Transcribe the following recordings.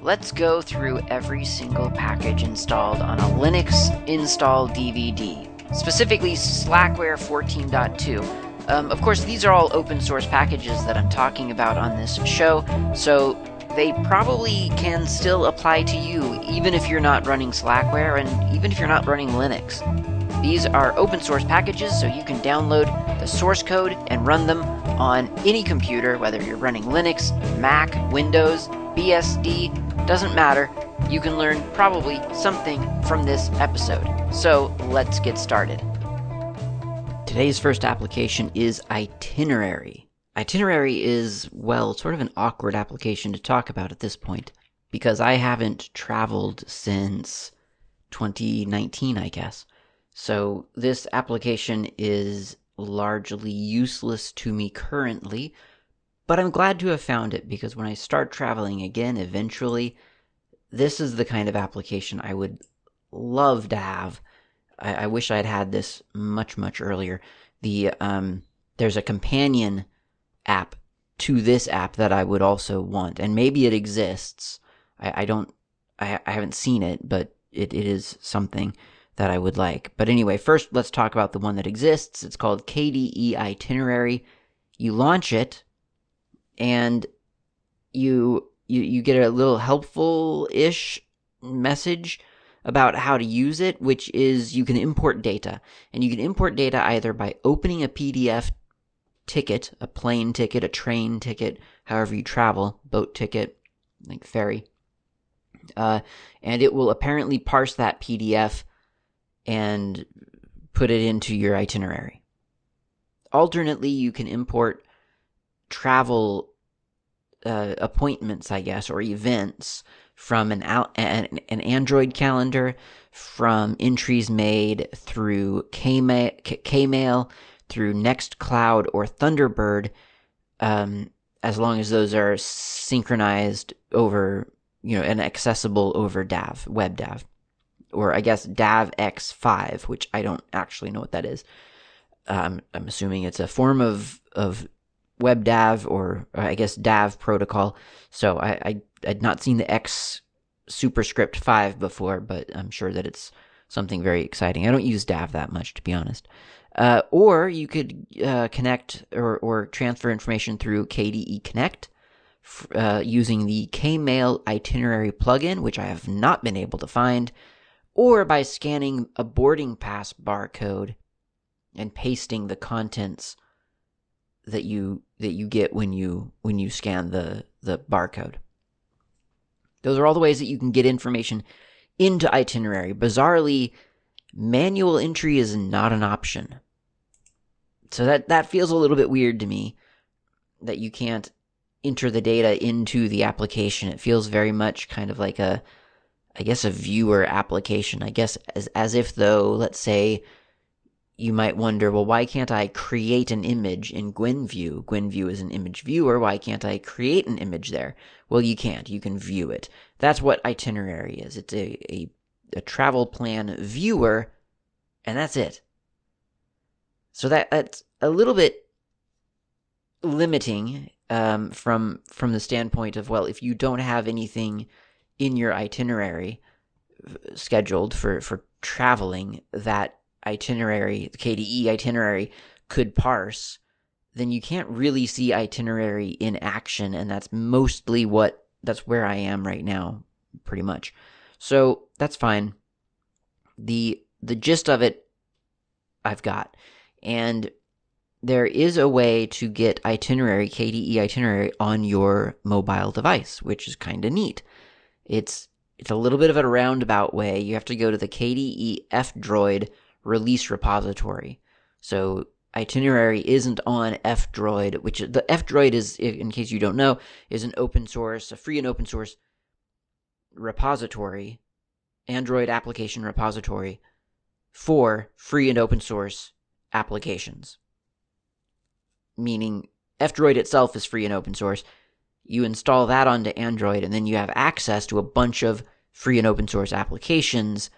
let's go through every single package installed on a Linux install DVD, specifically Slackware 14.2. Um, of course, these are all open source packages that I'm talking about on this show, so they probably can still apply to you even if you're not running Slackware and even if you're not running Linux. These are open source packages, so you can download the source code and run them on any computer, whether you're running Linux, Mac, Windows, BSD, doesn't matter. You can learn probably something from this episode. So let's get started. Today's first application is Itinerary. Itinerary is, well, sort of an awkward application to talk about at this point because I haven't traveled since 2019, I guess. So this application is largely useless to me currently, but I'm glad to have found it because when I start traveling again eventually, this is the kind of application I would love to have. I, I wish I'd had this much, much earlier. The um, there's a companion app to this app that I would also want, and maybe it exists. I, I don't, I, I haven't seen it, but it, it is something that I would like. But anyway, first let's talk about the one that exists. It's called KDE Itinerary. You launch it and you you you get a little helpful-ish message about how to use it, which is you can import data. And you can import data either by opening a PDF ticket, a plane ticket, a train ticket, however you travel, boat ticket, like ferry. Uh, and it will apparently parse that PDF and put it into your itinerary. Alternately, you can import travel uh, appointments, I guess, or events from an, an, an Android calendar, from entries made through Kmail, through Nextcloud or Thunderbird, um, as long as those are synchronized over, you know, and accessible over DAV, WebDAV or I guess DAVX5, which I don't actually know what that is. Um, I'm assuming it's a form of of WebDAV or, or I guess DAV protocol. So I, I had not seen the X superscript five before, but I'm sure that it's something very exciting. I don't use DAV that much, to be honest. Uh, or you could uh, connect or, or transfer information through KDE Connect uh, using the Kmail itinerary plugin, which I have not been able to find or by scanning a boarding pass barcode and pasting the contents that you that you get when you when you scan the the barcode. Those are all the ways that you can get information into itinerary. Bizarrely, manual entry is not an option. So that that feels a little bit weird to me that you can't enter the data into the application. It feels very much kind of like a I guess a viewer application. I guess as as if though, let's say you might wonder, well, why can't I create an image in GwenView? GwenView is an image viewer. Why can't I create an image there? Well, you can't. You can view it. That's what itinerary is. It's a, a, a travel plan viewer, and that's it. So that that's a little bit limiting um, from from the standpoint of well, if you don't have anything in your itinerary scheduled for, for traveling that itinerary, the KDE itinerary could parse, then you can't really see itinerary in action. And that's mostly what, that's where I am right now, pretty much. So that's fine. The, the gist of it, I've got. And there is a way to get itinerary, KDE itinerary on your mobile device, which is kind of neat. It's it's a little bit of a roundabout way. You have to go to the KDE F-Droid release repository. So itinerary isn't on F-Droid, which the F-Droid is, in case you don't know, is an open source, a free and open source repository, Android application repository for free and open source applications. Meaning F-Droid itself is free and open source you install that onto Android, and then you have access to a bunch of free and open source applications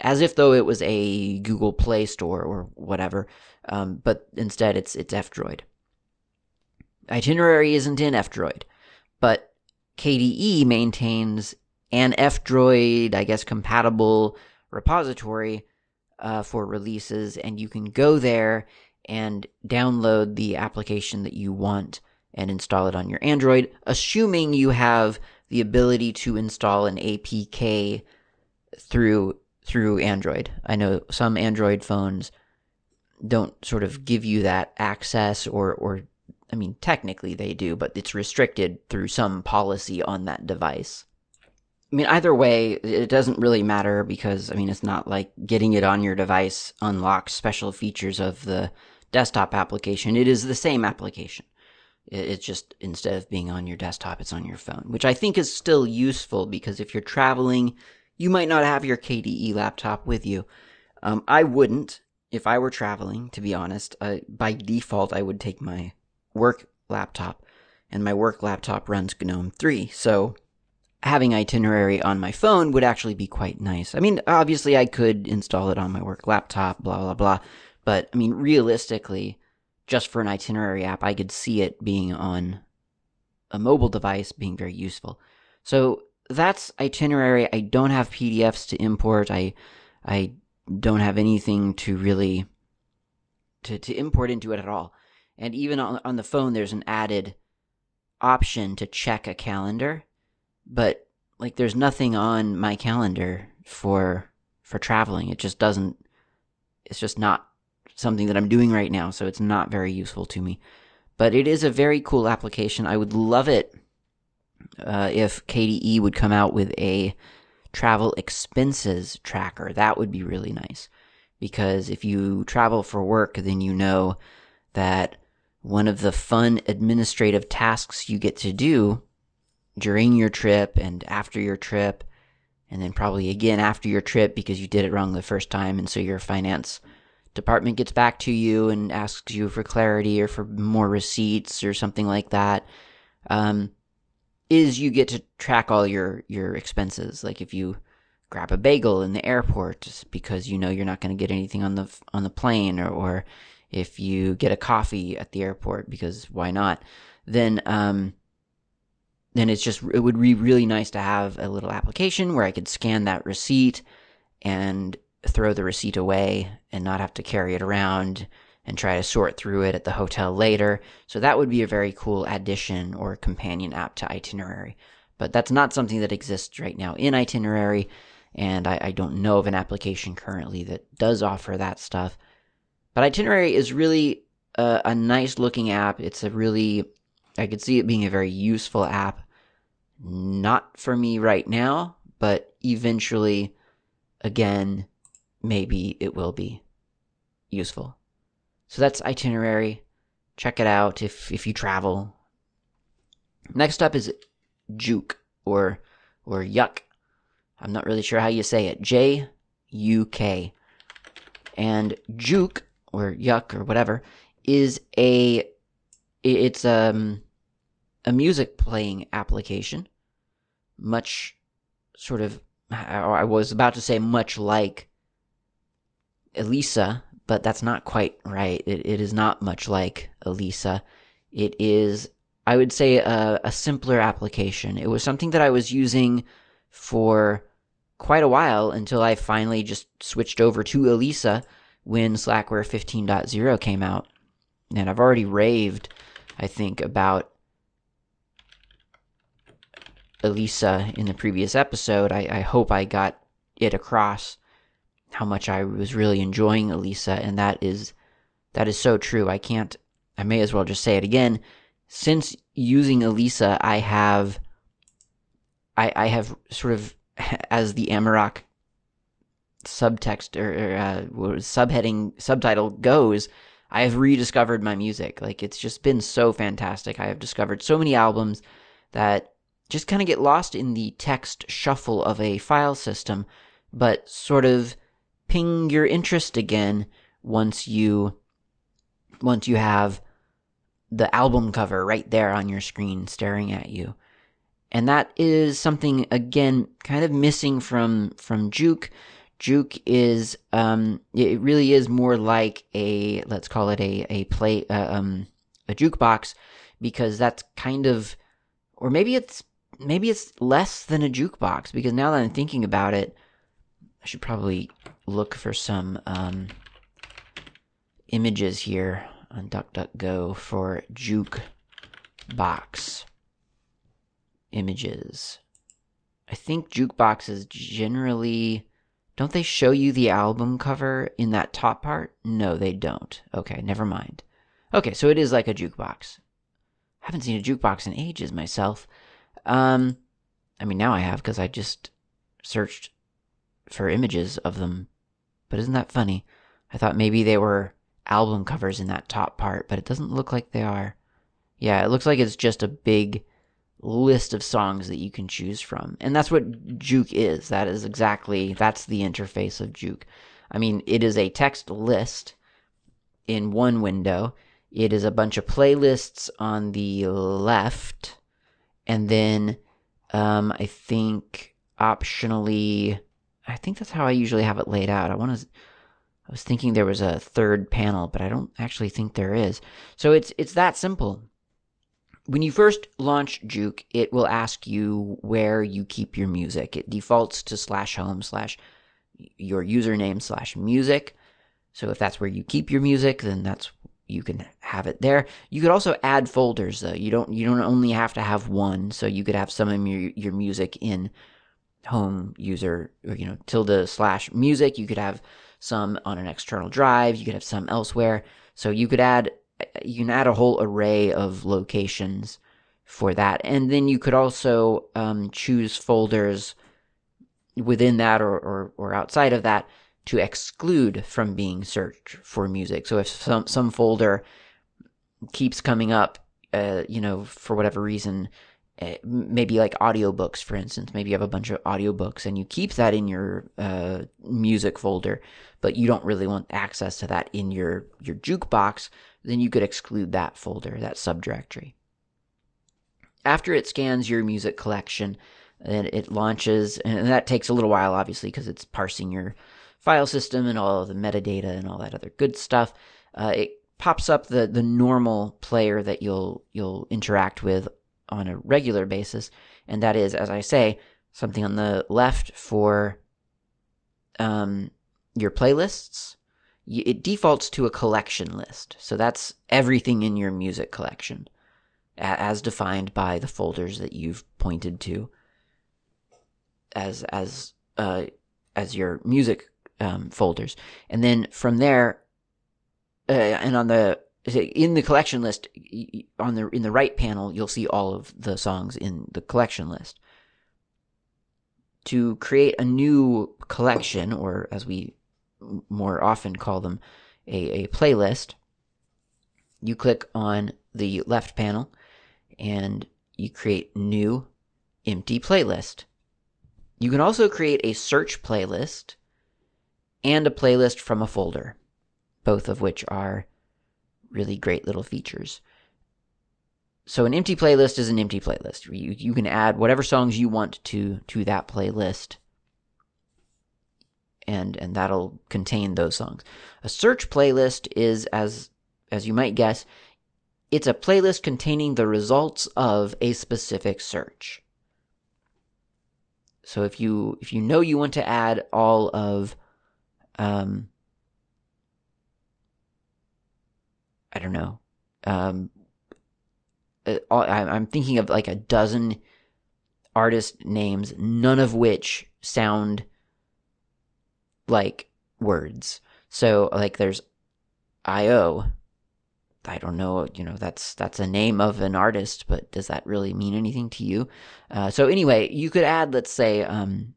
as if though it was a Google Play Store or whatever, um, but instead it's it's F-Droid. Itinerary isn't in F-Droid, but KDE maintains an F-Droid, I guess, compatible repository uh, for releases, and you can go there and download the application that you want and install it on your Android, assuming you have the ability to install an APK through through Android. I know some Android phones don't sort of give you that access or or I mean technically they do, but it's restricted through some policy on that device. I mean either way, it doesn't really matter because I mean it's not like getting it on your device unlocks special features of the desktop application. It is the same application. It's just instead of being on your desktop, it's on your phone, which I think is still useful because if you're traveling, you might not have your KDE laptop with you. Um, I wouldn't if I were traveling, to be honest. Uh, by default, I would take my work laptop, and my work laptop runs GNOME 3. So having itinerary on my phone would actually be quite nice. I mean, obviously, I could install it on my work laptop, blah, blah, blah. But I mean, realistically, just for an itinerary app, I could see it being on a mobile device being very useful. So that's itinerary. I don't have PDFs to import. I I don't have anything to really to, to import into it at all. And even on, on the phone, there's an added option to check a calendar, but like there's nothing on my calendar for for traveling. It just doesn't. It's just not something that I'm doing right now, so it's not very useful to me. But it is a very cool application. I would love it uh, if KDE would come out with a travel expenses tracker. That would be really nice. Because if you travel for work, then you know that one of the fun administrative tasks you get to do during your trip and after your trip, and then probably again after your trip because you did it wrong the first time, and so your finance department gets back to you and asks you for clarity or for more receipts or something like that, um, is you get to track all your your expenses. Like if you grab a bagel in the airport because you know you're not going to get anything on the on the plane, or, or if you get a coffee at the airport because why not? Then um, then it's just it would be really nice to have a little application where I could scan that receipt and throw the receipt away and not have to carry it around and try to sort through it at the hotel later. So that would be a very cool addition or companion app to Itinerary. But that's not something that exists right now in Itinerary, and I, I don't know of an application currently that does offer that stuff. But Itinerary is really a, a nice looking app. It's a really, I could see it being a very useful app. Not for me right now, but eventually, again, maybe it will be useful. So that's itinerary. Check it out if if you travel. Next up is JuK or or Yuck. I'm not really sure how you say it. J U K. And JuK or Yuck or whatever is a it's um a music playing application much sort of I was about to say much like Elisa, but that's not quite right. It, it is not much like Elisa. It is, I would say, a, a simpler application. It was something that I was using for quite a while until I finally just switched over to Elisa when Slackware 15.0 came out. And I've already raved, I think, about Elisa in the previous episode. I, I hope I got it across how much I was really enjoying Elisa, and that is that is so true. I can't. I may as well just say it again. Since using Elisa, I have, I, I have sort of, as the Amarok subtext or, uh, subheading subtitle goes, I have rediscovered my music. Like it's just been so fantastic. I have discovered so many albums that just kind of get lost in the text shuffle of a file system, but sort of ping your interest again once you once you have the album cover right there on your screen staring at you. And that is something again kind of missing from from JuK. JuK is um it really is more like a let's call it a a play uh, um a jukebox because that's kind of or maybe it's maybe it's less than a jukebox because now that I'm thinking about it, I should probably look for some um, images here on DuckDuckGo for jukebox images. I think jukeboxes generally don't they show you the album cover in that top part? No, they don't. Okay, never mind. Okay, so it is like a jukebox. I haven't seen a jukebox in ages myself. Um, I mean, now I have because I just searched for images of them. But isn't that funny? I thought maybe they were album covers in that top part, but it doesn't look like they are. Yeah, it looks like it's just a big list of songs that you can choose from. And that's what JuK is. That is exactly that's the interface of JuK. I mean, it is a text list in one window. It is a bunch of playlists on the left, and then um, I think optionally, I think that's how I usually have it laid out. I want to. I was thinking there was a third panel, but I don't actually think there is. So it's it's that simple when you first launch JuK, it will ask you where you keep your music. It defaults to slash home slash your username slash music. So if that's where you keep your music, then that's you can have it there. You could also add folders though. You don't you don't only have to have one. So you could have some of your your music in home user or you know tilde slash music. You could have some on an external drive. You could have some elsewhere. So you could add you can add a whole array of locations for that. And then you could also um, choose folders within that or, or, or outside of that to exclude from being searched for music. So if some, some folder keeps coming up, uh, you know, for whatever reason, maybe like audiobooks, for instance, maybe you have a bunch of audiobooks and you keep that in your uh, music folder, but you don't really want access to that in your, your jukebox then you could exclude that folder, that subdirectory. After it scans your music collection, then it launches, and that takes a little while, obviously, because it's parsing your file system and all the metadata and all that other good stuff. Uh, it pops up the the normal player that you'll you'll interact with on a regular basis, and that is, as I say, something on the left for um, your playlists, it defaults to a collection list. So that's everything in your music collection as defined by the folders that you've pointed to as as uh, as your music um, folders. And then from there uh, and on the in the collection list on the in the right panel you'll see all of the songs in the collection list. To create a new collection or as we more often call them a, a playlist, you click on the left panel and you create new empty playlist. You can also create a search playlist and a playlist from a folder, both of which are really great little features. So an empty playlist is an empty playlist. You, you can add whatever songs you want to to that playlist and and that'll contain those songs. A search playlist is as as you might guess, it's a playlist containing the results of a specific search. So if you if you know you want to add all of um I don't know. Um uh, I'm thinking of like a dozen artist names, none of which sound like words. So like there's IO. I don't know, you know, that's that's a name of an artist, but does that really mean anything to you? Uh, so anyway, you could add, let's say, um,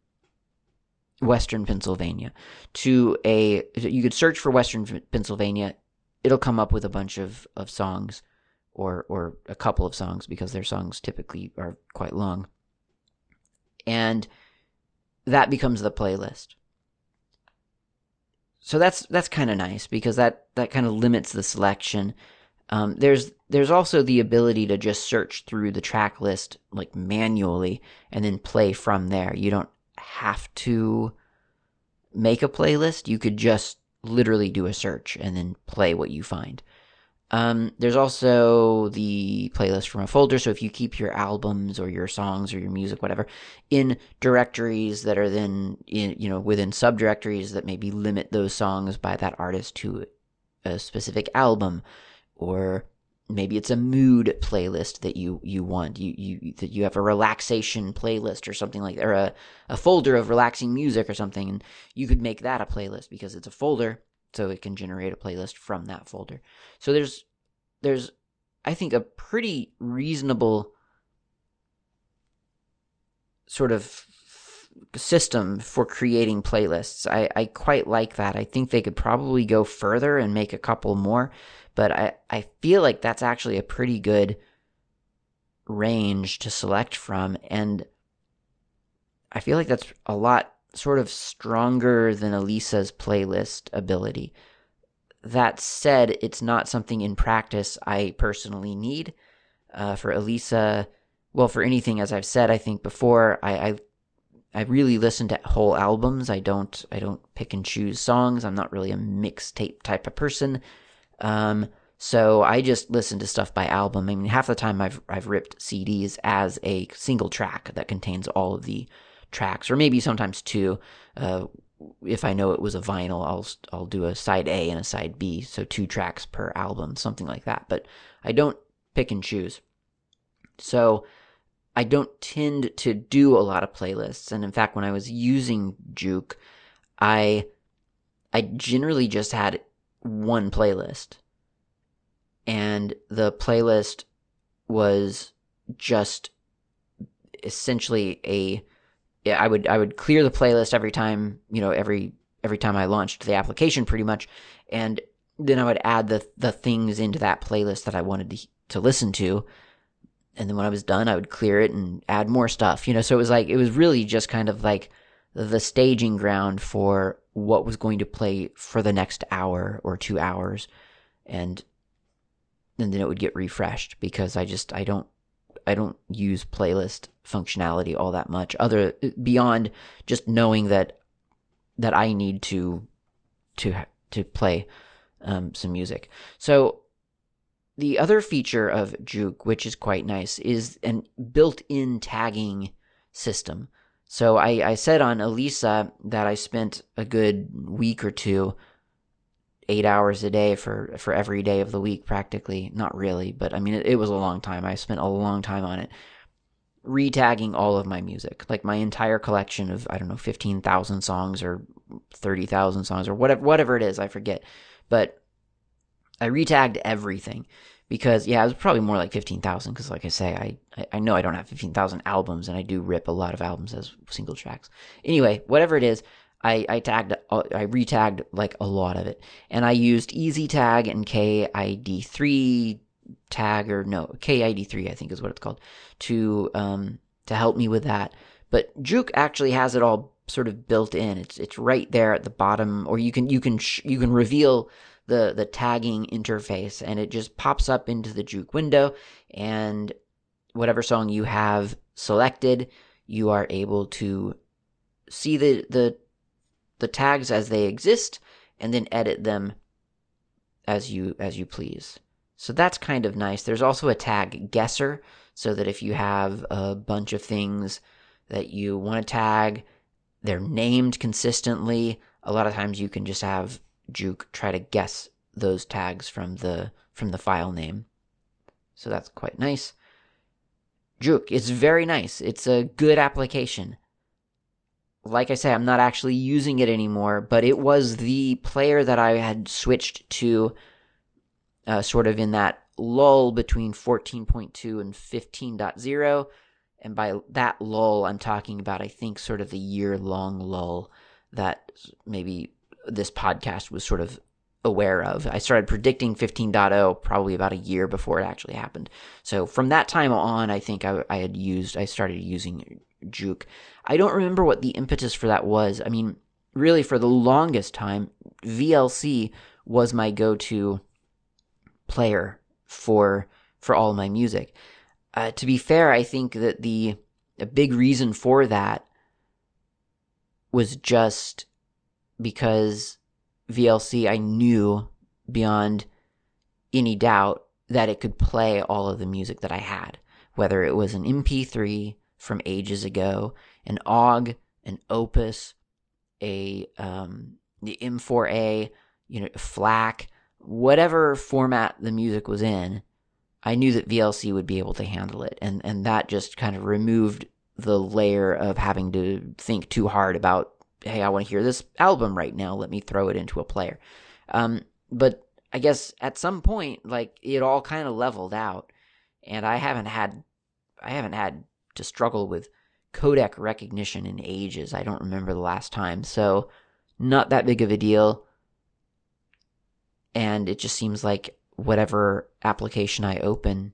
Western Pennsylvania to a. You could search for Western Pennsylvania. It'll come up with a bunch of of songs, or or a couple of songs because their songs typically are quite long, and that becomes the playlist so that's that's kind of nice because that that kind of limits the selection. Um, there's there's also the ability to just search through the track list like manually and then play from there. You don't have to make a playlist. You could just literally do a search and then play what you find. Um, there's also the playlist from a folder. So if you keep your albums or your songs or your music, whatever, in directories that are then in, you know, within subdirectories that maybe limit those songs by that artist to a specific album, or maybe it's a mood playlist that you you want. You you that you have a relaxation playlist or something like or a, a folder of relaxing music or something, and you could make that a playlist because it's a folder so it can generate a playlist from that folder. So there's there's I think a pretty reasonable sort of system for creating playlists. I, I quite like that. I think they could probably go further and make a couple more, but I, I feel like that's actually a pretty good range to select from. And I feel like that's a lot sort of stronger than Elisa's playlist ability. That said, it's not something in practice I personally need. Uh, for Elisa, well, for anything, as I've said, I think before, I, I I really listen to whole albums. I don't I don't pick and choose songs. I'm not really a mixtape type of person. Um, so I just listen to stuff by album. I mean, half the time I've I've ripped CDs as a single track that contains all of the tracks, or maybe sometimes two. Uh, if I know it was a vinyl, I'll I'll do a side A and a side B, so two tracks per album, something like that. But I don't pick and choose. So I don't tend to do a lot of playlists, and in fact, when I was using JuK, I I generally just had one playlist, and the playlist was just essentially a I would I would clear the playlist every time you know every every time I launched the application pretty much, and then I would add the the things into that playlist that I wanted to to listen to, and then when I was done, I would clear it and add more stuff. You know, so it was like it was really just kind of like the staging ground for what was going to play for the next hour or two hours, and and then it would get refreshed because I just I don't I don't use playlist functionality all that much other beyond just knowing that that I need to to to play um, some music. So the other feature of JuK, which is quite nice, is an built-in tagging system. So I, I said on Elisa that I spent a good week or two eight hours a day for for every day of the week practically. Not really but i mean it, it, was a long time. I spent a long time on it retagging all of my music like my entire collection of i don't know 15,000 songs or 30,000 songs or whatever whatever it is i forget. But i retagged everything because yeah it was probably more like 15,000 because like i say I, I know i don't have 15,000 albums and i do rip a lot of albums as single tracks anyway whatever it is I, I tagged, uh, I retagged like a lot of it. And I used Easy Tag and KID3 tag, or no, KID3, I think is what it's called, to, um, to help me with that. But JuK actually has it all sort of built in. It's, it's right there at the bottom, or you can, you can, sh- you can reveal the, the tagging interface and it just pops up into the JuK window and whatever song you have selected, you are able to see the, the the tags as they exist and then edit them as you as you please. So that's kind of nice. There's also a tag guesser so that if you have a bunch of things that you want to tag, they're named consistently. A lot of times you can just have JuK try to guess those tags from the from the file name. So that's quite nice. JuK, it's very nice. It's a good application like I say, I'm not actually using it anymore, but it was the player that I had switched to uh, sort of in that lull between 14.2 and 15.0. And by that lull, I'm talking about, I think, sort of the year long lull that maybe this podcast was sort of aware of. I started predicting 15.0 probably about a year before it actually happened. So from that time on, I think I, I had used, I started using JuK. I don't remember what the impetus for that was. I mean, really, for the longest time, VLC was my go-to player for for all my music. Uh, to be fair, I think that the a big reason for that was just because VLC I knew beyond any doubt that it could play all of the music that I had, whether it was an MP3 from ages ago, an OGG, an Opus, a um, the M4A, you know, FLAC, whatever format the music was in, I knew that VLC would be able to handle it, and and that just kind of removed the layer of having to think too hard about, hey, I want to hear this album right now. Let me throw it into a player. Um, but I guess at some point, like it all kind of leveled out, and I haven't had, I haven't had to struggle with codec recognition in ages. I don't remember the last time, so not that big of a deal. And it just seems like whatever application I open,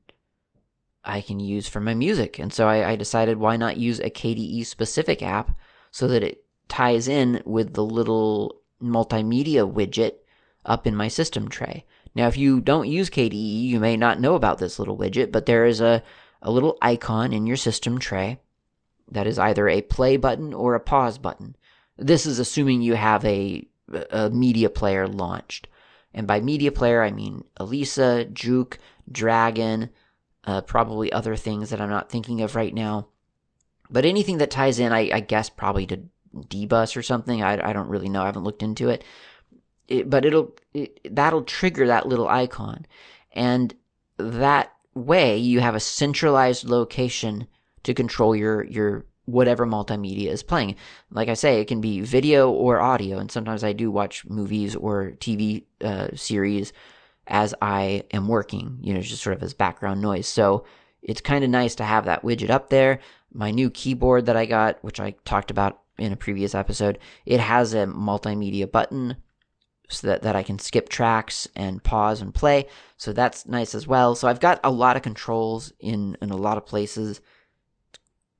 I can use for my music. And so I, I decided why not use a KDE specific app so that it ties in with the little multimedia widget up in my system tray. Now, if you don't use KDE, you may not know about this little widget, but there is a, a little icon in your system tray that is either a play button or a pause button. This is assuming you have a, a media player launched. And by media player, I mean Elisa, JuK, Dragon, uh, probably other things that I'm not thinking of right now. But anything that ties in, I, I guess, probably to Dbus or something. I, I don't really know. I haven't looked into it. it but it'll it, that'll trigger that little icon, and that way you have a centralized location to control your your whatever multimedia is playing. Like I say, it can be video or audio, and sometimes I do watch movies or TV uh, series as I am working, you know, just sort of as background noise. So it's kind of nice to have that widget up there. My new keyboard that I got, which I talked about in a previous episode, it has a multimedia button so that, that I can skip tracks and pause and play. So that's nice as well. So I've got a lot of controls in, in a lot of places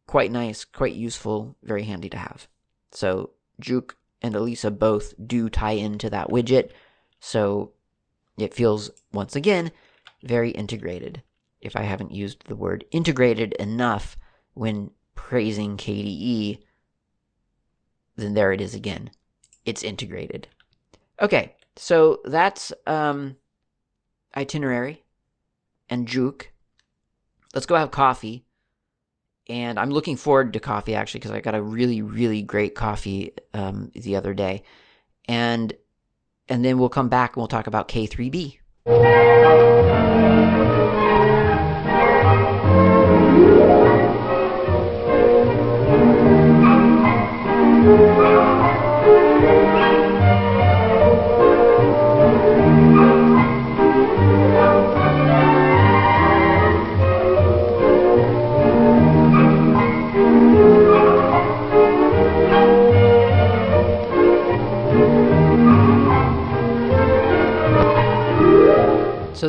quite nice, quite useful, very handy to have. So JuK and Elisa both do tie into that widget, so it feels once again very integrated. If I haven't used the word integrated enough when praising KDE, then there it is again. It's integrated. Okay, so that's um, itinerary and JuK. Let's go have coffee and I'm looking forward to coffee actually because I got a really really great coffee um, the other day, and and then we'll come back and we'll talk about K3B.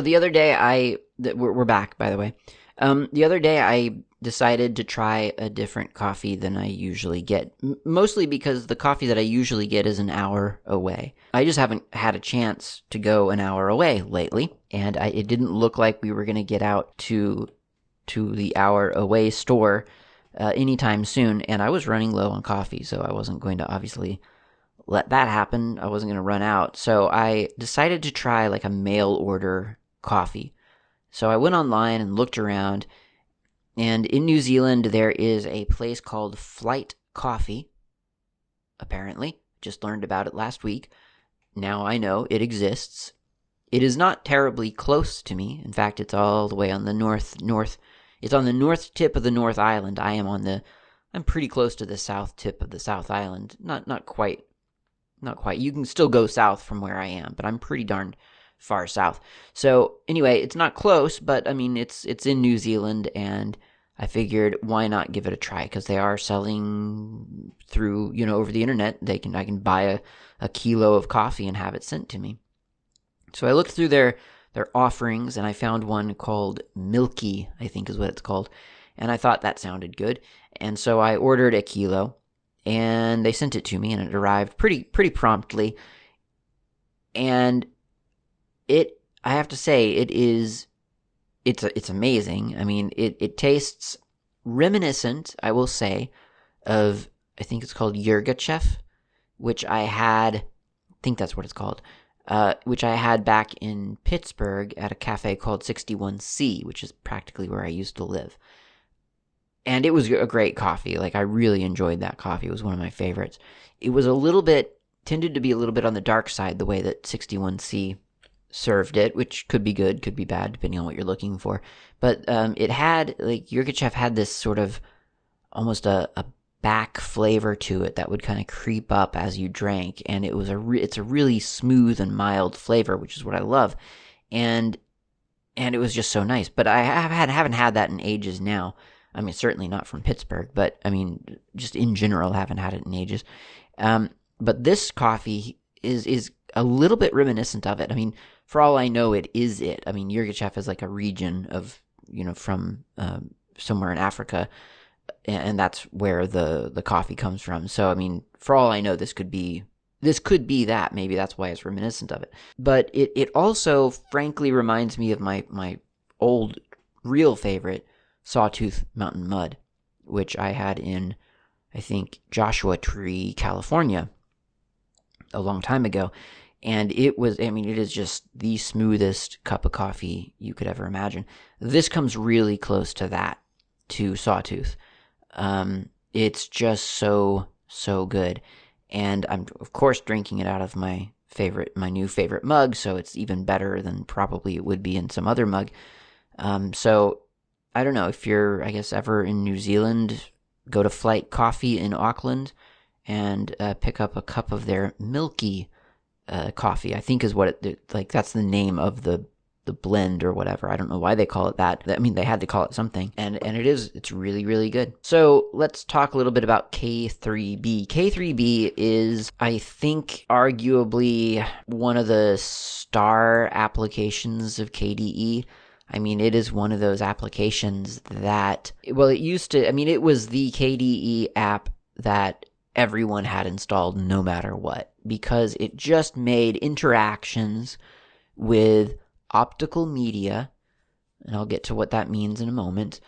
The other day, I we're, we're back, by the way. Um, the other day, I decided to try a different coffee than I usually get, M- mostly because the coffee that I usually get is an hour away. I just haven't had a chance to go an hour away lately, and I, it didn't look like we were going to get out to to the hour away store uh, anytime soon. And I was running low on coffee, so I wasn't going to obviously let that happen. I wasn't going to run out. So I decided to try like a mail order coffee. So I went online and looked around, and in New Zealand, there is a place called Flight Coffee. Apparently, just learned about it last week. Now I know it exists. It is not terribly close to me. In fact, it's all the way on the north north. It's on the north tip of the North Island. I am on the. I'm pretty close to the south tip of the South Island. Not not quite. Not quite. You can still go south from where I am, but I'm pretty darn far south. So anyway, it's not close, but I mean it's it's in New Zealand and I figured why not give it a try because they are selling through, you know, over the internet. They can I can buy a, a kilo of coffee and have it sent to me. So I looked through their their offerings and I found one called Milky, I think is what it's called. And I thought that sounded good. And so I ordered a kilo and they sent it to me and it arrived pretty pretty promptly. And it I have to say it is it's it's amazing. I mean, it it tastes reminiscent, I will say, of I think it's called Yirgacheffe, which I had I think that's what it's called. uh, which I had back in Pittsburgh at a cafe called 61C, which is practically where I used to live. And it was a great coffee. Like, I really enjoyed that coffee. It was one of my favorites. It was a little bit, tended to be a little bit on the dark side, the way that 61C served it, which could be good, could be bad, depending on what you're looking for. But um, it had, like, Yirgacheffe had this sort of almost a, a back flavor to it that would kind of creep up as you drank and it was a re- it's a really smooth and mild flavor which is what I love. And and it was just so nice. But I have had haven't had that in ages now. I mean certainly not from Pittsburgh but I mean just in general haven't had it in ages. Um, but this coffee is is a little bit reminiscent of it. I mean for all I know it is it I mean Yirgacheffe is like a region of you know from um, somewhere in Africa and that's where the the coffee comes from. So I mean, for all I know, this could be this could be that. Maybe that's why it's reminiscent of it. But it it also frankly reminds me of my my old real favorite Sawtooth Mountain Mud, which I had in I think Joshua Tree, California, a long time ago. And it was, I mean, it is just the smoothest cup of coffee you could ever imagine. This comes really close to that, to Sawtooth. Um, it's just so so good, and I'm of course drinking it out of my favorite, my new favorite mug, so it's even better than probably it would be in some other mug. Um, so I don't know if you're, I guess, ever in New Zealand, go to Flight Coffee in Auckland and uh, pick up a cup of their milky uh, coffee. I think is what it like. That's the name of the the blend or whatever. I don't know why they call it that. I mean, they had to call it something. And and it is it's really really good. So, let's talk a little bit about K3B. K3B is I think arguably one of the star applications of KDE. I mean, it is one of those applications that well, it used to I mean, it was the KDE app that everyone had installed no matter what because it just made interactions with optical media, and I'll get to what that means in a moment,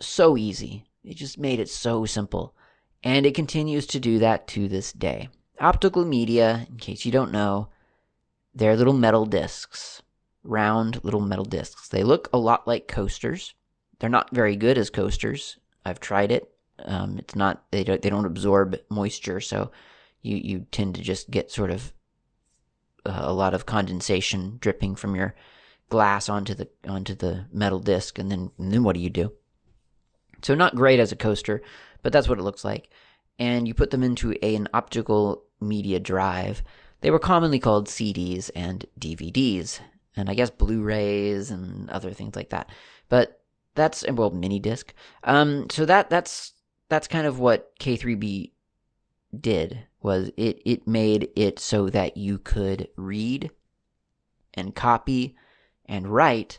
so easy. It just made it so simple. And it continues to do that to this day. Optical media, in case you don't know, they're little metal discs, round little metal discs. They look a lot like coasters. They're not very good as coasters. I've tried it. Um, it's not they don't they don't absorb moisture, so you you tend to just get sort of uh, a lot of condensation dripping from your glass onto the onto the metal disc, and then and then what do you do? So not great as a coaster, but that's what it looks like. And you put them into a, an optical media drive. They were commonly called CDs and DVDs, and I guess Blu-rays and other things like that. But that's well, mini disc. Um, so that that's that's kind of what K3B did was it it made it so that you could read and copy and write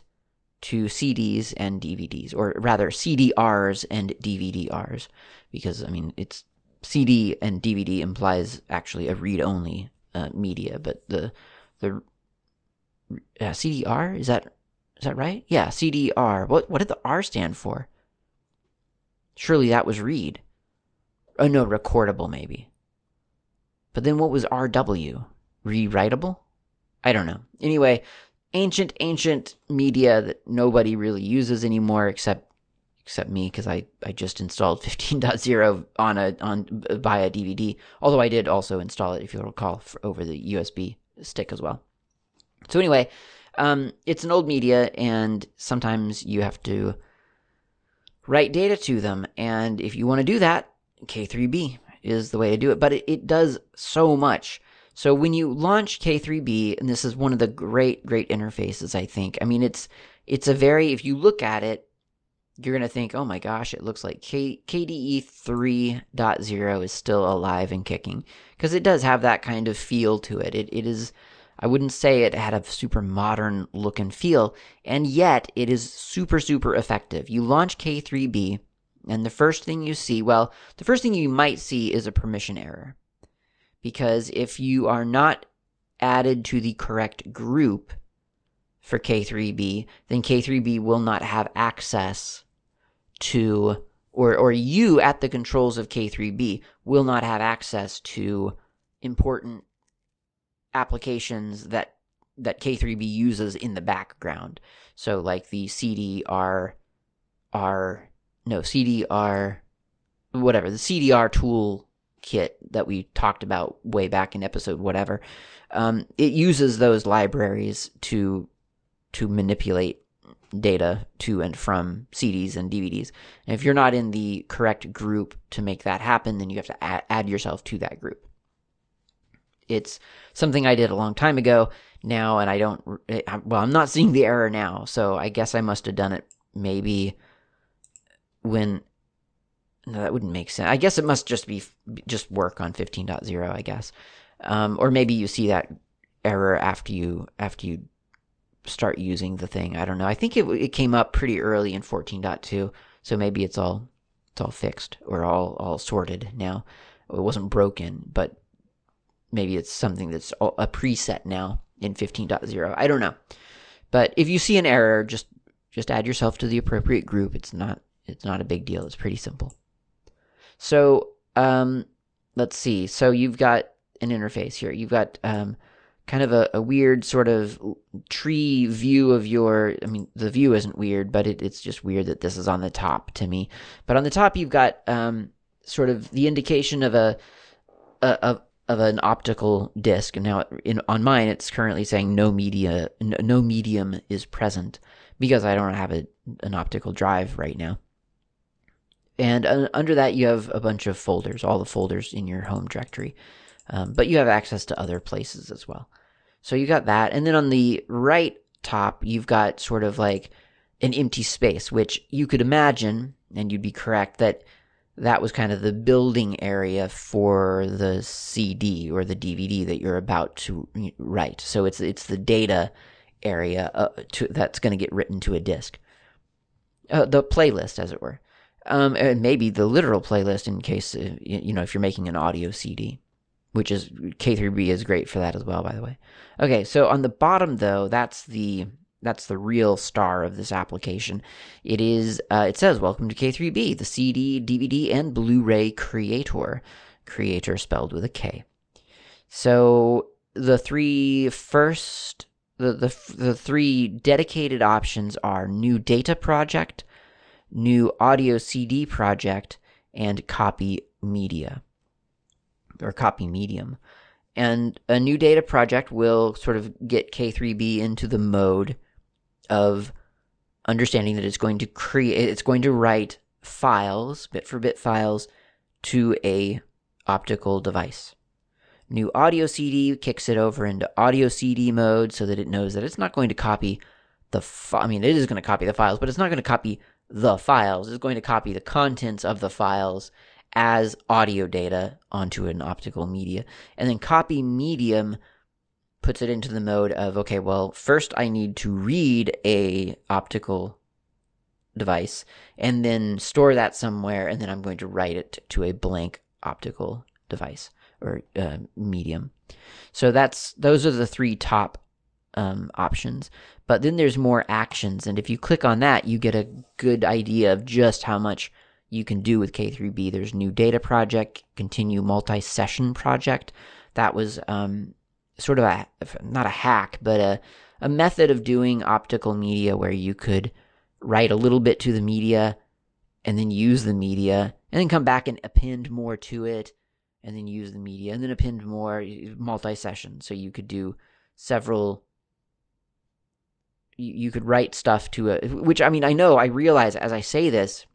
to CDs and DVDs, or rather CDRs and DVDRs, because I mean it's CD and DVD implies actually a read-only uh, media, but the the uh, CDR is that is that right? Yeah, CDR. What what did the R stand for? Surely that was read. Oh no, recordable maybe. But then what was RW? Rewritable? I don't know. Anyway, ancient, ancient media that nobody really uses anymore except except me because I, I just installed 15.0 on a on by a DVD. Although I did also install it, if you'll recall, for, over the USB stick as well. So anyway, um, it's an old media, and sometimes you have to write data to them. And if you want to do that, K3B is the way to do it. But it, it does so much. So when you launch K3B, and this is one of the great, great interfaces, I think. I mean, it's it's a very if you look at it, you're gonna think, oh my gosh, it looks like K- KDE 3.0 is still alive and kicking because it does have that kind of feel to it. It it is. I wouldn't say it had a super modern look and feel, and yet it is super, super effective. You launch K3B, and the first thing you see, well, the first thing you might see is a permission error. Because if you are not added to the correct group for K3B, then K3B will not have access to, or, or you at the controls of K3B will not have access to important applications that that K3B uses in the background. So like the CDR R no CDR whatever the CDR tool kit that we talked about way back in episode whatever. Um, it uses those libraries to to manipulate data to and from CDs and DVDs. And if you're not in the correct group to make that happen, then you have to add, add yourself to that group. It's something I did a long time ago now, and I don't, well, I'm not seeing the error now, so I guess I must have done it maybe when, no, that wouldn't make sense. I guess it must just be, just work on 15.0, I guess. Um, or maybe you see that error after you, after you start using the thing. I don't know. I think it, it came up pretty early in 14.2, so maybe it's all, it's all fixed or all, all sorted now. It wasn't broken, but maybe it's something that's a preset now in 15.0. I don't know. But if you see an error, just just add yourself to the appropriate group. It's not it's not a big deal. It's pretty simple. So um, let's see. So you've got an interface here. You've got um, kind of a, a, weird sort of tree view of your. I mean, the view isn't weird, but it, it's just weird that this is on the top to me. But on the top, you've got um, sort of the indication of a, a, of an optical disc. And now in, on mine, it's currently saying no media, no medium is present because I don't have a, an optical drive right now. And uh, under that, you have a bunch of folders, all the folders in your home directory. Um, but you have access to other places as well. So you got that. And then on the right top, you've got sort of like an empty space, which you could imagine, and you'd be correct, that that was kind of the building area for the CD or the DVD that you're about to write. So it's it's the data area uh, to, that's going to get written to a disk, uh, the playlist, as it were, um, and maybe the literal playlist in case uh, you know if you're making an audio CD, which is K3B is great for that as well, by the way. Okay, so on the bottom though, that's the that's the real star of this application. It is, uh, it says, Welcome to K3B, the CD, DVD, and Blu ray creator. Creator spelled with a K. So the three first, the, the, the three dedicated options are New Data Project, New Audio CD Project, and Copy Media, or Copy Medium. And a new data project will sort of get K3B into the mode of understanding that it's going to create it's going to write files bit for bit files to a optical device new audio cd kicks it over into audio cd mode so that it knows that it's not going to copy the fi- i mean it is going to copy the files but it's not going to copy the files it's going to copy the contents of the files as audio data onto an optical media and then copy medium puts it into the mode of okay, well, first I need to read a optical device and then store that somewhere, and then I'm going to write it to a blank optical device or uh, medium. So that's those are the three top um, options. But then there's more actions, and if you click on that, you get a good idea of just how much you can do with K3B. There's new data project, continue multi-session project. That was um, sort of a not a hack, but a a method of doing optical media where you could write a little bit to the media and then use the media and then come back and append more to it and then use the media and then append more multi-session so you could do several you could write stuff to a which i mean i know i realize as i say this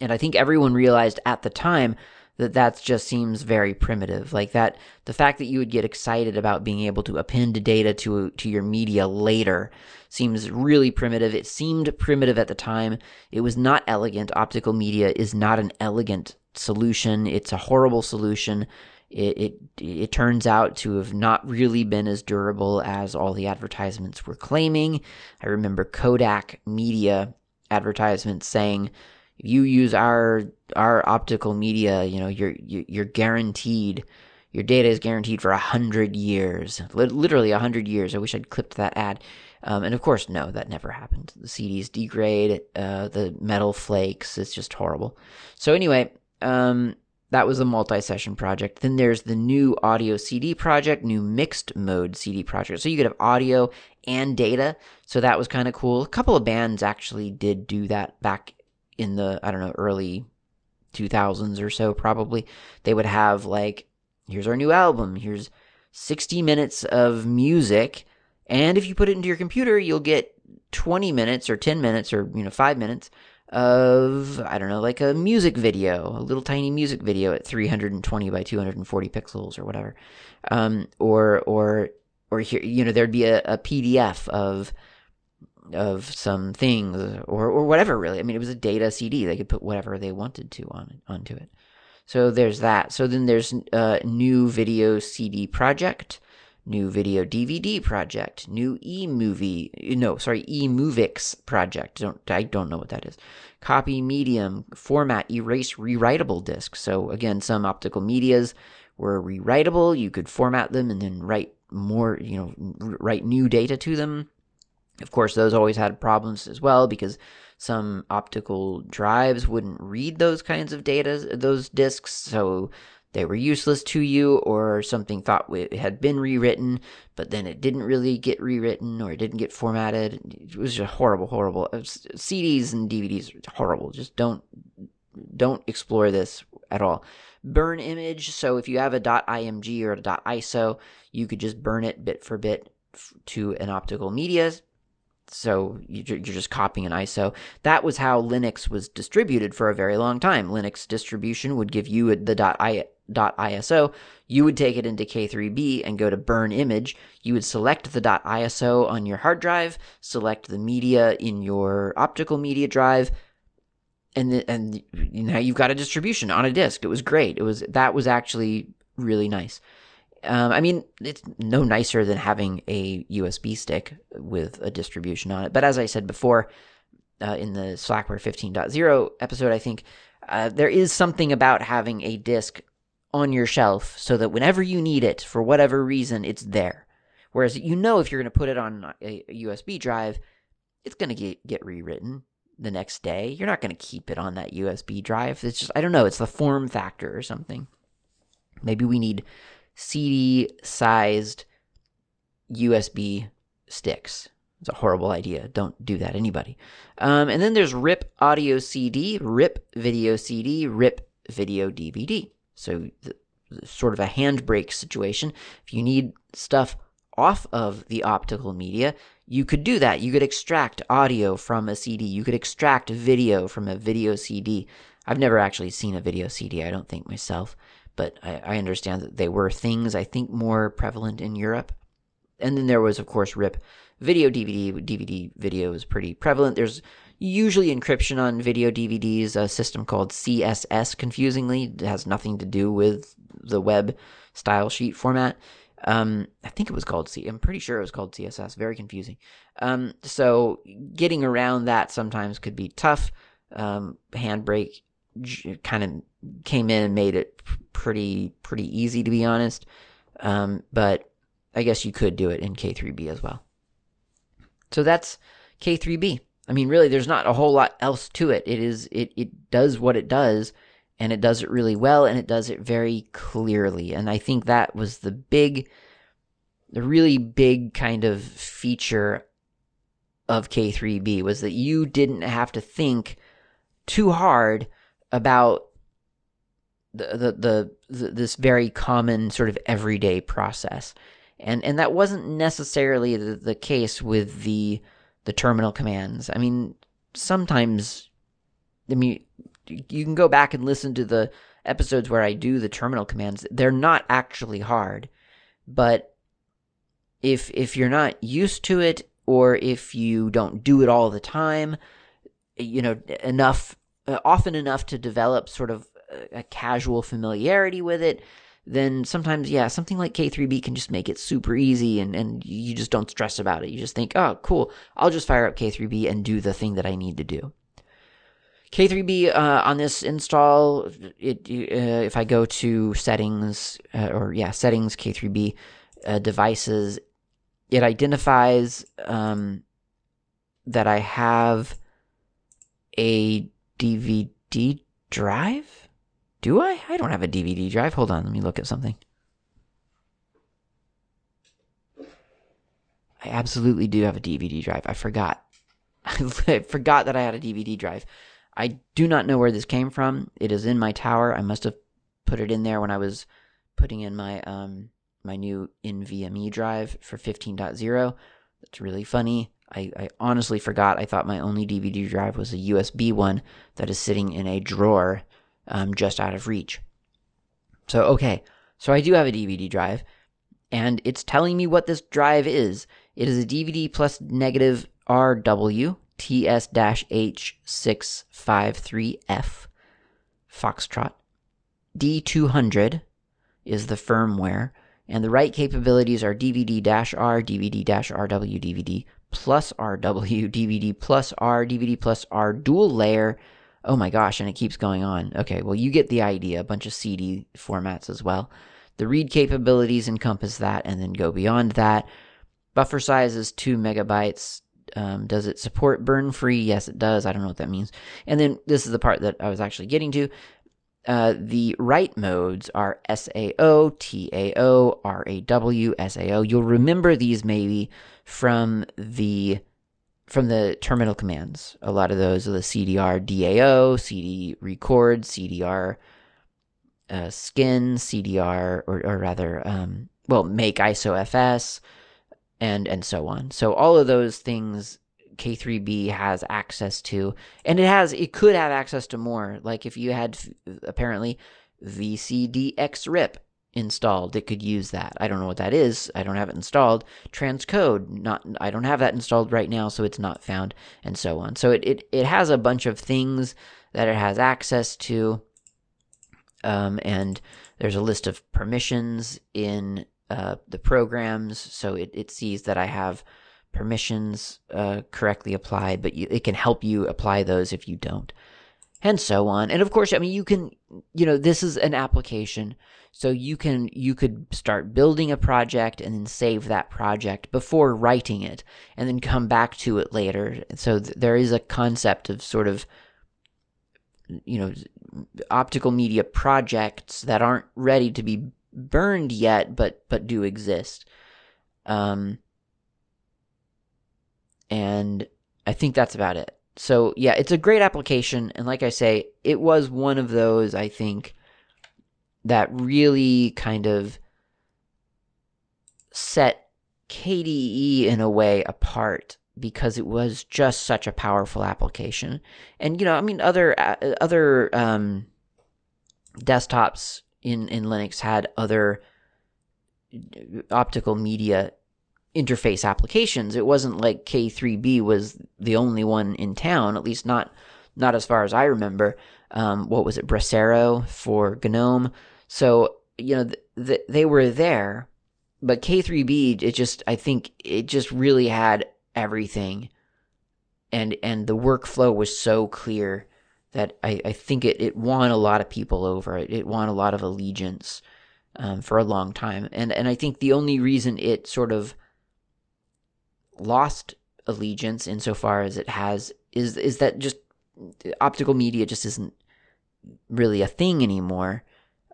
and i think everyone realized at the time that that just seems very primitive. Like that, the fact that you would get excited about being able to append data to to your media later seems really primitive. It seemed primitive at the time. It was not elegant. Optical media is not an elegant solution. It's a horrible solution. It, it it turns out to have not really been as durable as all the advertisements were claiming. I remember Kodak Media advertisements saying you use our our optical media, you know, you're you're guaranteed your data is guaranteed for a hundred years, literally a hundred years. I wish I'd clipped that ad. Um, and of course, no, that never happened. The CDs degrade, uh, the metal flakes. It's just horrible. So anyway, um, that was a multi-session project. Then there's the new audio CD project, new mixed mode CD project. So you could have audio and data. So that was kind of cool. A couple of bands actually did do that back in the I don't know early 2000s or so probably. They would have like here's our new album, here's 60 minutes of music, and if you put it into your computer, you'll get 20 minutes or 10 minutes or you know 5 minutes of I don't know, like a music video, a little tiny music video at 320 by 240 pixels or whatever, um, or or or here, you know, there'd be a, a PDF of of some things or or whatever. Really, I mean, it was a data CD; they could put whatever they wanted to on onto it. So there's that. So then there's a uh, new video CD project new video DVD project, new e-movie, no, sorry, e-movix project. Don't I don't know what that is. Copy medium format erase rewritable disk. So again, some optical medias were rewritable. You could format them and then write more, you know, write new data to them. Of course, those always had problems as well because some optical drives wouldn't read those kinds of data, those disks. So they were useless to you or something thought it had been rewritten but then it didn't really get rewritten or it didn't get formatted. It was just horrible horrible. Cds and dvds are horrible. Just don't don't explore this at all. Burn image. So if you have a. img or a. iso you could just burn it bit for bit to an optical media. So you're just copying an ISO. That was how Linux was distributed for a very long time. Linux distribution would give you the .iso, you would take it into K3B and go to burn image. You would select the .iso on your hard drive, select the media in your optical media drive, and the, and now you've got a distribution on a disk. It was great. It was that was actually really nice. Um, I mean, it's no nicer than having a USB stick with a distribution on it. But as I said before, uh, in the Slackware 15.0 episode, I think uh, there is something about having a disk on your shelf so that whenever you need it, for whatever reason, it's there. Whereas you know if you're going to put it on a USB drive, it's going to get, get rewritten the next day. You're not going to keep it on that USB drive. It's just, I don't know, it's the form factor or something. Maybe we need CD sized USB sticks. It's a horrible idea. Don't do that, anybody. Um, and then there's RIP Audio CD, RIP Video CD, RIP Video DVD. So, the, sort of a handbrake situation. If you need stuff off of the optical media, you could do that. You could extract audio from a CD. You could extract video from a video CD. I've never actually seen a video CD, I don't think myself, but I, I understand that they were things I think more prevalent in Europe. And then there was, of course, RIP video DVD. DVD video is pretty prevalent. There's usually encryption on video DVDs, a system called CSS, confusingly. It has nothing to do with the web style sheet format. Um, I think it was called C. I'm pretty sure it was called CSS. Very confusing. Um, so getting around that sometimes could be tough. Um, Handbrake kind of came in and made it pretty pretty easy to be honest. Um, but I guess you could do it in K3B as well. So that's K3B. I mean, really, there's not a whole lot else to it. It is it it does what it does, and it does it really well, and it does it very clearly. And I think that was the big, the really big kind of feature of K3B was that you didn't have to think too hard about the the, the, this very common sort of everyday process. And and that wasn't necessarily the, the case with the the terminal commands. I mean, sometimes, I mean, you can go back and listen to the episodes where I do the terminal commands. They're not actually hard, but if if you're not used to it or if you don't do it all the time, you know, enough uh, often enough to develop sort of a, a casual familiarity with it, then sometimes, yeah, something like K3B can just make it super easy and, and you just don't stress about it. You just think, oh, cool, I'll just fire up K3B and do the thing that I need to do. K3B uh, on this install, it, uh, if I go to settings, uh, or yeah, settings, K3B uh, devices, it identifies um, that I have a DVD drive Do I? I don't have a DVD drive. Hold on, let me look at something. I absolutely do have a DVD drive. I forgot. I forgot that I had a DVD drive. I do not know where this came from. It is in my tower. I must have put it in there when I was putting in my um my new NVMe drive for 15.0. That's really funny. I, I honestly forgot. I thought my only DVD drive was a USB one that is sitting in a drawer um, just out of reach. So, okay. So I do have a DVD drive, and it's telling me what this drive is. It is a DVD plus negative RW TS H653F Foxtrot. D200 is the firmware, and the write capabilities are DVD R, DVD RW, DVD plus RW, DVD plus R, DVD plus R, dual layer. Oh my gosh, and it keeps going on. Okay, well, you get the idea. A bunch of CD formats as well. The read capabilities encompass that and then go beyond that. Buffer size is 2 megabytes. Um, does it support burn free? Yes, it does. I don't know what that means. And then this is the part that I was actually getting to. Uh, the write modes are SAO, TAO, RAW, SAO. You'll remember these maybe from the from the terminal commands. A lot of those are the CDR DAO, CD record, CDR uh, skin, CDR, or, or rather, um, well, make ISO FS, and and so on. So all of those things K3B has access to, and it has it could have access to more. Like if you had apparently VCDX installed, it could use that. I don't know what that is. I don't have it installed. Transcode, not I don't have that installed right now, so it's not found, and so on. So it it, it has a bunch of things that it has access to, um, and there's a list of permissions in uh, the programs, so it, it sees that I have permissions uh, correctly applied, but you, it can help you apply those if you don't, and so on. And of course, I mean, you can, you know, this is an application, so you can you could start building a project and then save that project before writing it, and then come back to it later. So th- there is a concept of sort of, you know, optical media projects that aren't ready to be burned yet, but but do exist. Um, and I think that's about it. So yeah, it's a great application, and like I say, it was one of those I think that really kind of set KDE in a way apart because it was just such a powerful application. And you know, I mean, other uh, other um, desktops in in Linux had other optical media interface applications. It wasn't like K3B was the only one in town, at least not not as far as I remember. Um, what was it, Brasero for GNOME? So you know th- th- they were there, but K3B it just I think it just really had everything, and and the workflow was so clear that I, I think it, it won a lot of people over. It, it won a lot of allegiance um, for a long time, and and I think the only reason it sort of lost allegiance insofar as it has is is that just optical media just isn't really a thing anymore.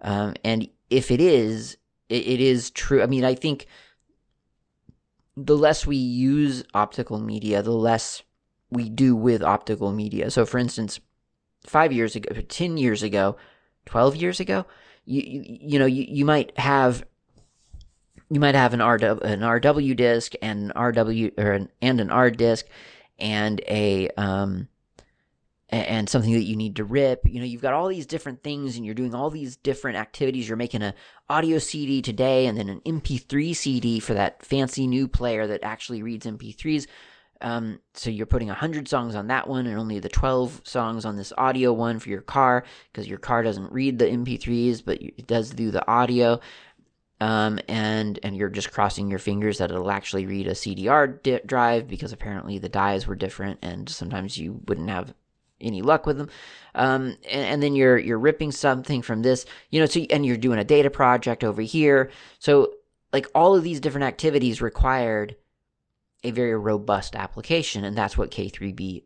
Um, and if it is, it, it is true. I mean, I think the less we use optical media, the less we do with optical media. So, for instance, five years ago, ten years ago, twelve years ago, you you, you know you, you might have you might have an RW, an RW disk and an RW or an, and an R disk and a um and something that you need to rip. You know, you've got all these different things and you're doing all these different activities. You're making a audio CD today and then an MP3 CD for that fancy new player that actually reads MP3s. Um, so you're putting 100 songs on that one and only the 12 songs on this audio one for your car because your car doesn't read the MP3s, but it does do the audio um, and and you're just crossing your fingers that it'll actually read a CDR di- drive because apparently the dies were different, and sometimes you wouldn't have any luck with them. Um, and, and, then you're you're ripping something from this, you know, so and you're doing a data project over here. So like all of these different activities required a very robust application, and that's what K3B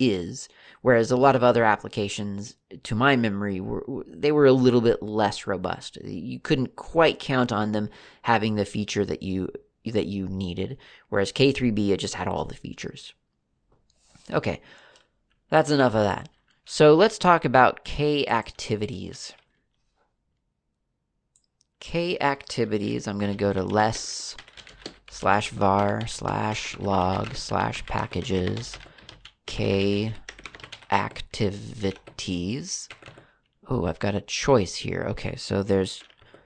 is. Whereas a lot of other applications, to my memory, were they were a little bit less robust. You couldn't quite count on them having the feature that you that you needed. Whereas K3B, it just had all the features. Okay, that's enough of that. So let's talk about K activities. K activities, I'm going to go to less slash var slash log slash packages K activities. Oh, I've got a choice here. Okay, so there's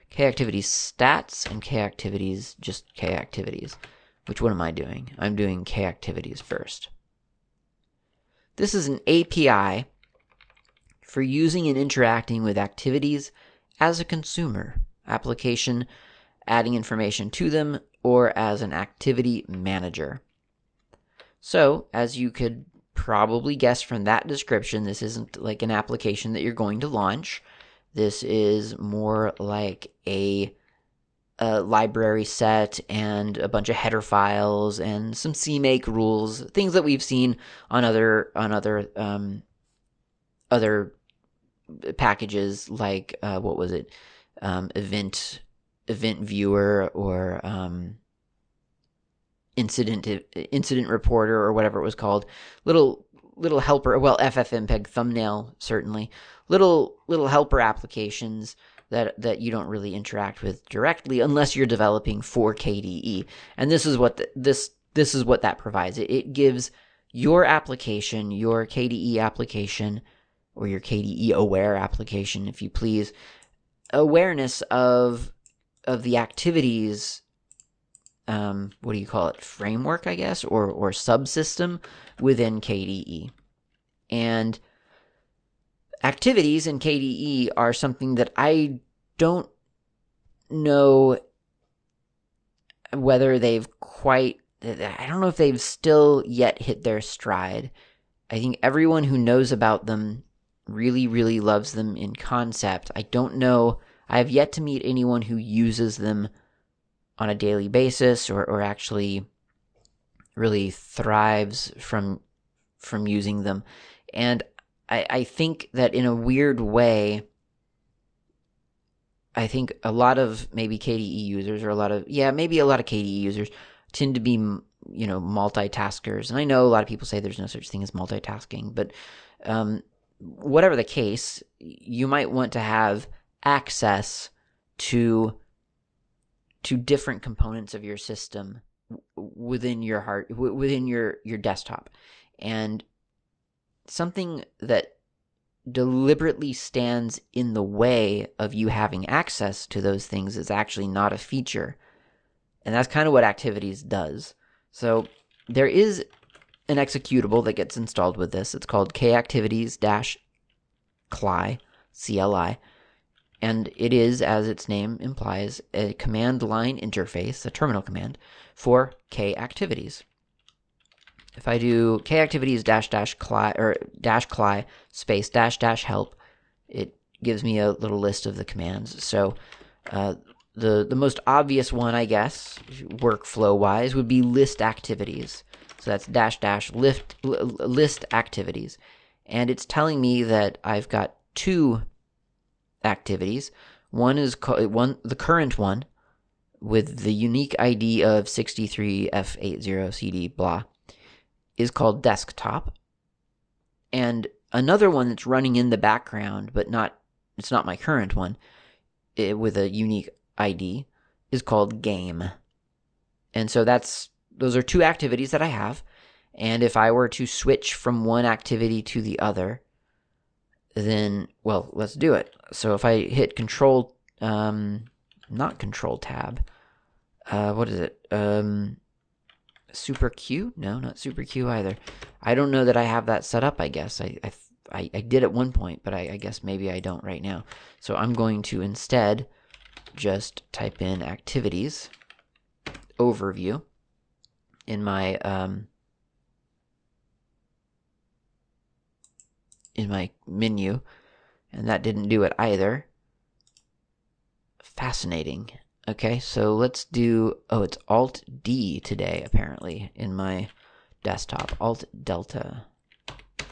K activities stats and K activities just K activities. Which one am I doing? I'm doing K activities first. This is an API for using and interacting with activities as a consumer application, adding information to them, or as an activity manager. So, as you could probably guess from that description, this isn't like an application that you're going to launch. This is more like a, a library set and a bunch of header files and some CMake rules, things that we've seen on other on other um, other packages like uh, what was it, um, event event viewer or um, incident uh, incident reporter or whatever it was called. Little little helper, well, FFmpeg thumbnail certainly. Little little helper applications that that you don't really interact with directly unless you're developing for KDE. And this is what the, this this is what that provides. It, it gives your application, your KDE application, or your KDE aware application, if you please, awareness of of the activities um, what do you call it framework i guess or or subsystem within kde and activities in kde are something that i don't know whether they've quite i don't know if they've still yet hit their stride i think everyone who knows about them really, really loves them in concept. I don't know, I have yet to meet anyone who uses them on a daily basis or, or actually really thrives from from using them. And I, I think that in a weird way, I think a lot of maybe KDE users or a lot of yeah maybe a lot of KDE users tend to be you know multitaskers, and I know a lot of people say there's no such thing as multitasking, but um, whatever the case, you might want to have access to to different components of your system within your heart within your your desktop. And something that deliberately stands in the way of you having access to those things is actually not a feature. And that's kind of what activities does. So there is an executable that gets installed with this. It's called kactivities cli, CLI, and it is, as its name implies, a command line interface, a terminal command, for K activities. If I do K activities dash dash cli or dash cli space dash dash help, it gives me a little list of the commands. So uh, the the most obvious one, I guess, workflow wise, would be list activities. So that's dash dash lift, list activities. And it's telling me that I've got two activities. One is one the current one with the unique ID of 63F80CD blah is called desktop. And another one that's running in the background but not it's not my current one it, with a unique ID is called game. And so that's those are two activities that I have. And if I were to switch from one activity to the other, then, well, let's do it. So if I hit control, um, not control tab, uh, what is it? Um, super Q? No, not super Q either. I don't know that I have that set up, I guess. I, I, I did at one point, but I, I guess maybe I don't right now. So I'm going to instead just type in activities overview in my um, in my menu, and that didn't do it either. Fascinating. Okay, so let's do. Oh, it's Alt D today, apparently, in my desktop. Alt Delta.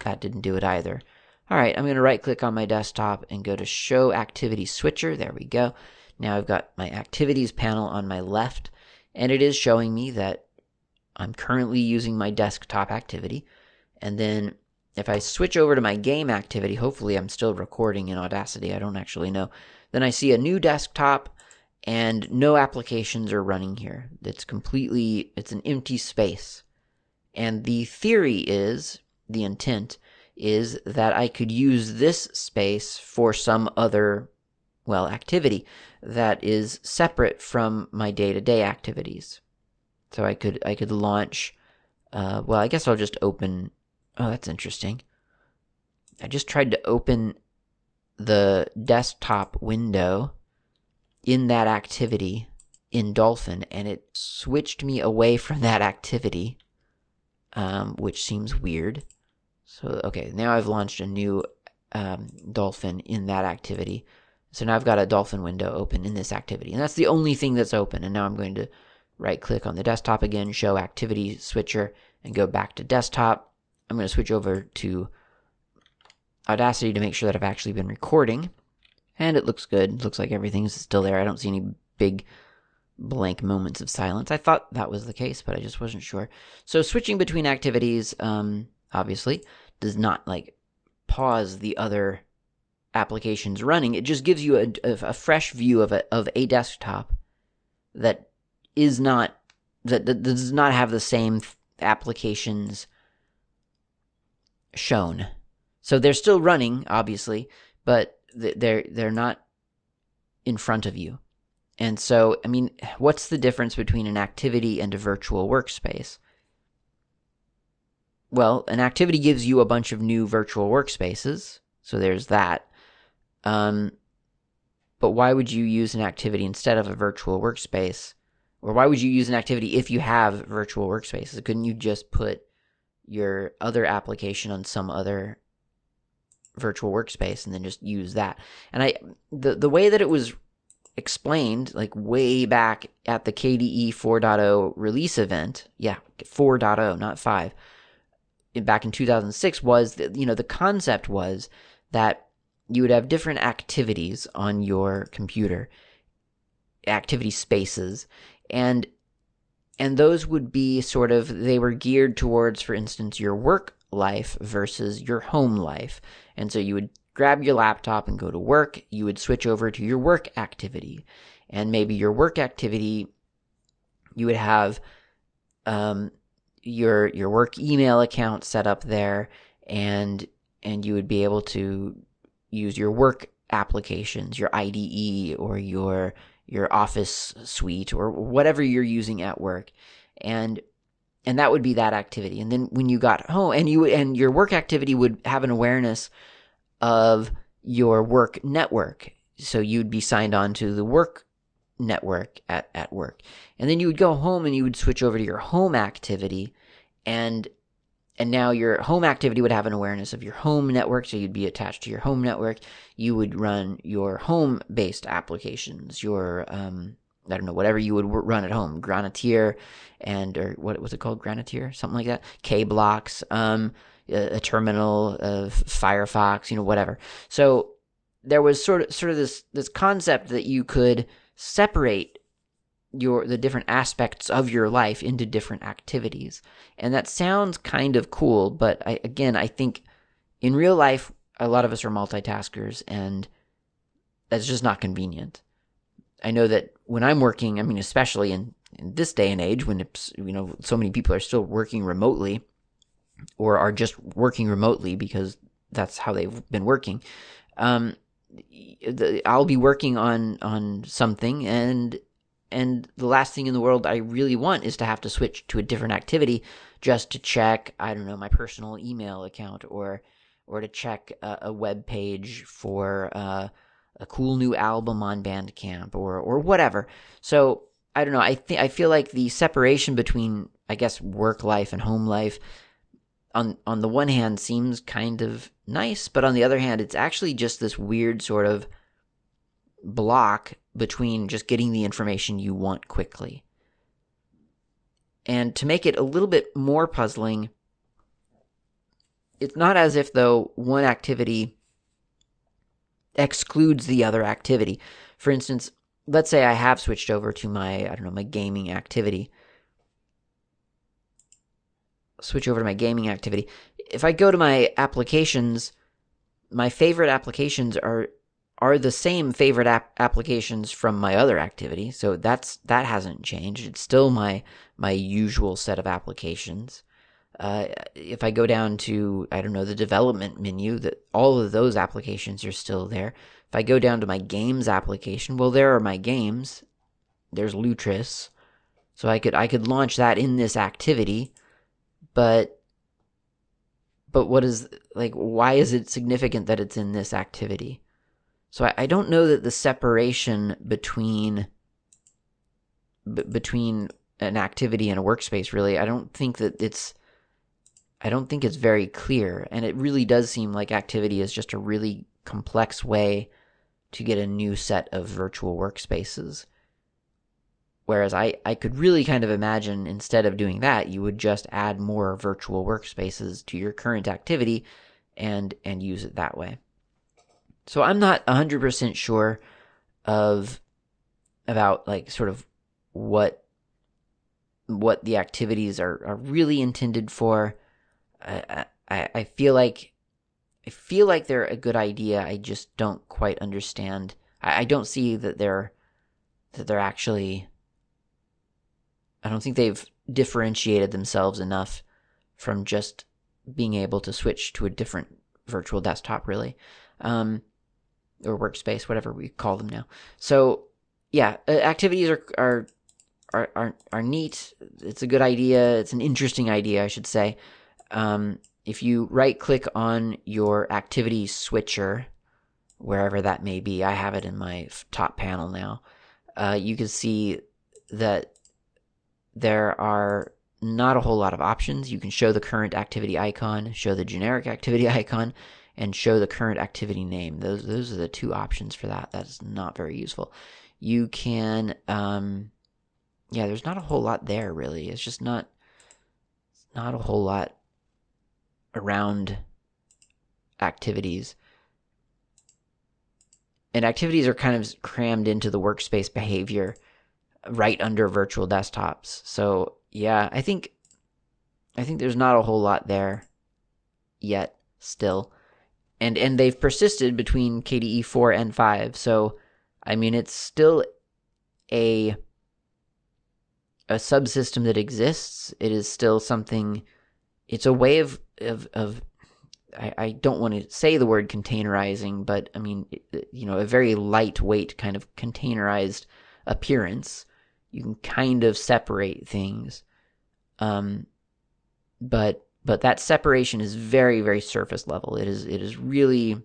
that didn't do it either. All right, I'm going to right click on my desktop and go to Show Activity Switcher. There we go. Now I've got my Activities panel on my left, and it is showing me that I'm currently using my desktop activity. And then if I switch over to my game activity, hopefully I'm still recording in Audacity, I don't actually know. Then I see a new desktop and no applications are running here. It's completely, it's an empty space. And the theory is, the intent is that I could use this space for some other, well, activity that is separate from my day to day activities. So I could, I could launch, uh, well, I guess I'll just open Oh, that's interesting. I just tried to open the desktop window in that activity in Dolphin, and it switched me away from that activity, um, which seems weird. So, okay, now I've launched a new um, Dolphin in that activity. So now I've got a Dolphin window open in this activity, and that's the only thing that's open. And now I'm going to right click on the desktop again, show activity switcher, and go back to desktop. I'm going to switch over to Audacity to make sure that I've actually been recording. And it looks good. looks like everything's still there. I don't see any big blank moments of silence. I thought that was the case, but I just wasn't sure. So switching between activities, um, obviously, does not like pause the other applications running. It just gives you a, a, fresh view of a of a desktop that is not that, that does not have the same applications shown. So they're still running, obviously, but they're they're not in front of you. And so, I mean, what's the difference between an activity and a virtual workspace? Well, an activity gives you a bunch of new virtual workspaces, so there's that. Um, but why would you use an activity instead of a virtual workspace? Or why would you use an activity if you have virtual workspaces? Couldn't you just put your other application on some other virtual workspace and then just use that. And I the the way that it was explained like way back at the KDE 4.0 release event, yeah, 4.0, not 5, back in 2006 was that you know the concept was that you would have different activities on your computer, activity spaces, and and those would be sort of they were geared towards for instance your work life versus your home life. And so you would grab your laptop and go to work. You would switch over to your work activity. And maybe your work activity you would have um, your your work email account set up there and and you would be able to use your work applications your IDE or your your office suite or whatever you're using at work. And and that would be that activity. And then when you got home and you and your work activity would have an awareness of your work network. So you'd be signed on to the work network at, at work. And then you would go home and you would switch over to your home activity. And and now your home activity would have an awareness of your home network so you'd be attached to your home network. You would run your home based applications your um, i don't know whatever you would run at home granatier and or what was it called? Granatier something like that? kBlocks um, a, a, terminal of firefox you know whatever. So there was sort of sort of this this concept that you could separate your the different aspects of your life into different activities. And that sounds kind of cool, but I, again, I think in real life a lot of us are multitaskers and that's just not convenient. I know that when I'm working, I mean especially in, in this day and age when it's you know so many people are still working remotely or are just working remotely because that's how they've been working. Um, I'll be working on on something and and the last thing in the world I really want is to have to switch to a different activity just to check, I don't know, my personal email account or or to check a, a web page for uh, a cool new album on Bandcamp or or whatever. So I don't know. I think I feel like the separation between I guess work life and home life on on the one hand seems kind of nice, but on the other hand, it's actually just this weird sort of block between just getting the information you want quickly. And to make it a little bit more puzzling, it's not as if though one activity excludes the other activity. For instance, let's say I have switched over to my I don't know my gaming activity. Switch over to my gaming activity. If I go to my applications, my favorite applications are are the same favorite app applications from my other activity. So that's that hasn't changed. It's still my my usual set of applications. Uh, if I go down to I don't know the development menu, that all of those applications are still there. If I go down to my games application, well, there are my games. There's Lutris, so I could I could launch that in this activity, but but what is like why is it significant that it's in this activity? So I, I don't know that the separation between b- between an activity and a workspace really. I don't think that it's I don't think it's very clear, and it really does seem like activity is just a really complex way to get a new set of virtual workspaces. Whereas I, I could really kind of imagine instead of doing that, you would just add more virtual workspaces to your current activity and and use it that way. So I'm not 100% sure of about like sort of what what the activities are, are really intended for. I, I, I feel like I feel like they're a good idea. I just don't quite understand. I, I don't see that they're that they're actually. I don't think they've differentiated themselves enough from just being able to switch to a different virtual desktop, really, um, or workspace, whatever we call them now. So, yeah, uh, activities are are are are, are neat. It's a good idea. It's an interesting idea, I should say um, if you right click on your activity switcher, wherever that may be, I have it in my top panel now, uh, you can see that there are not a whole lot of options. You can show the current activity icon, show the generic activity icon, and show the current activity name. Those those are the two options for that. That's not very useful. You can, um, yeah, there's not a whole lot there really. It's just not not a whole lot around activities. And activities are kind of crammed into the workspace behavior right under virtual desktops. So, yeah, I think I think there's not a whole lot there yet still. And and they've persisted between KDE 4 and 5. So, I mean, it's still a a subsystem that exists. It is still something it's a way of of, of I, I don't want to say the word containerizing, but I mean, you know, a very lightweight kind of containerized appearance. You can kind of separate things, um, but but that separation is very very surface level. It is it is really,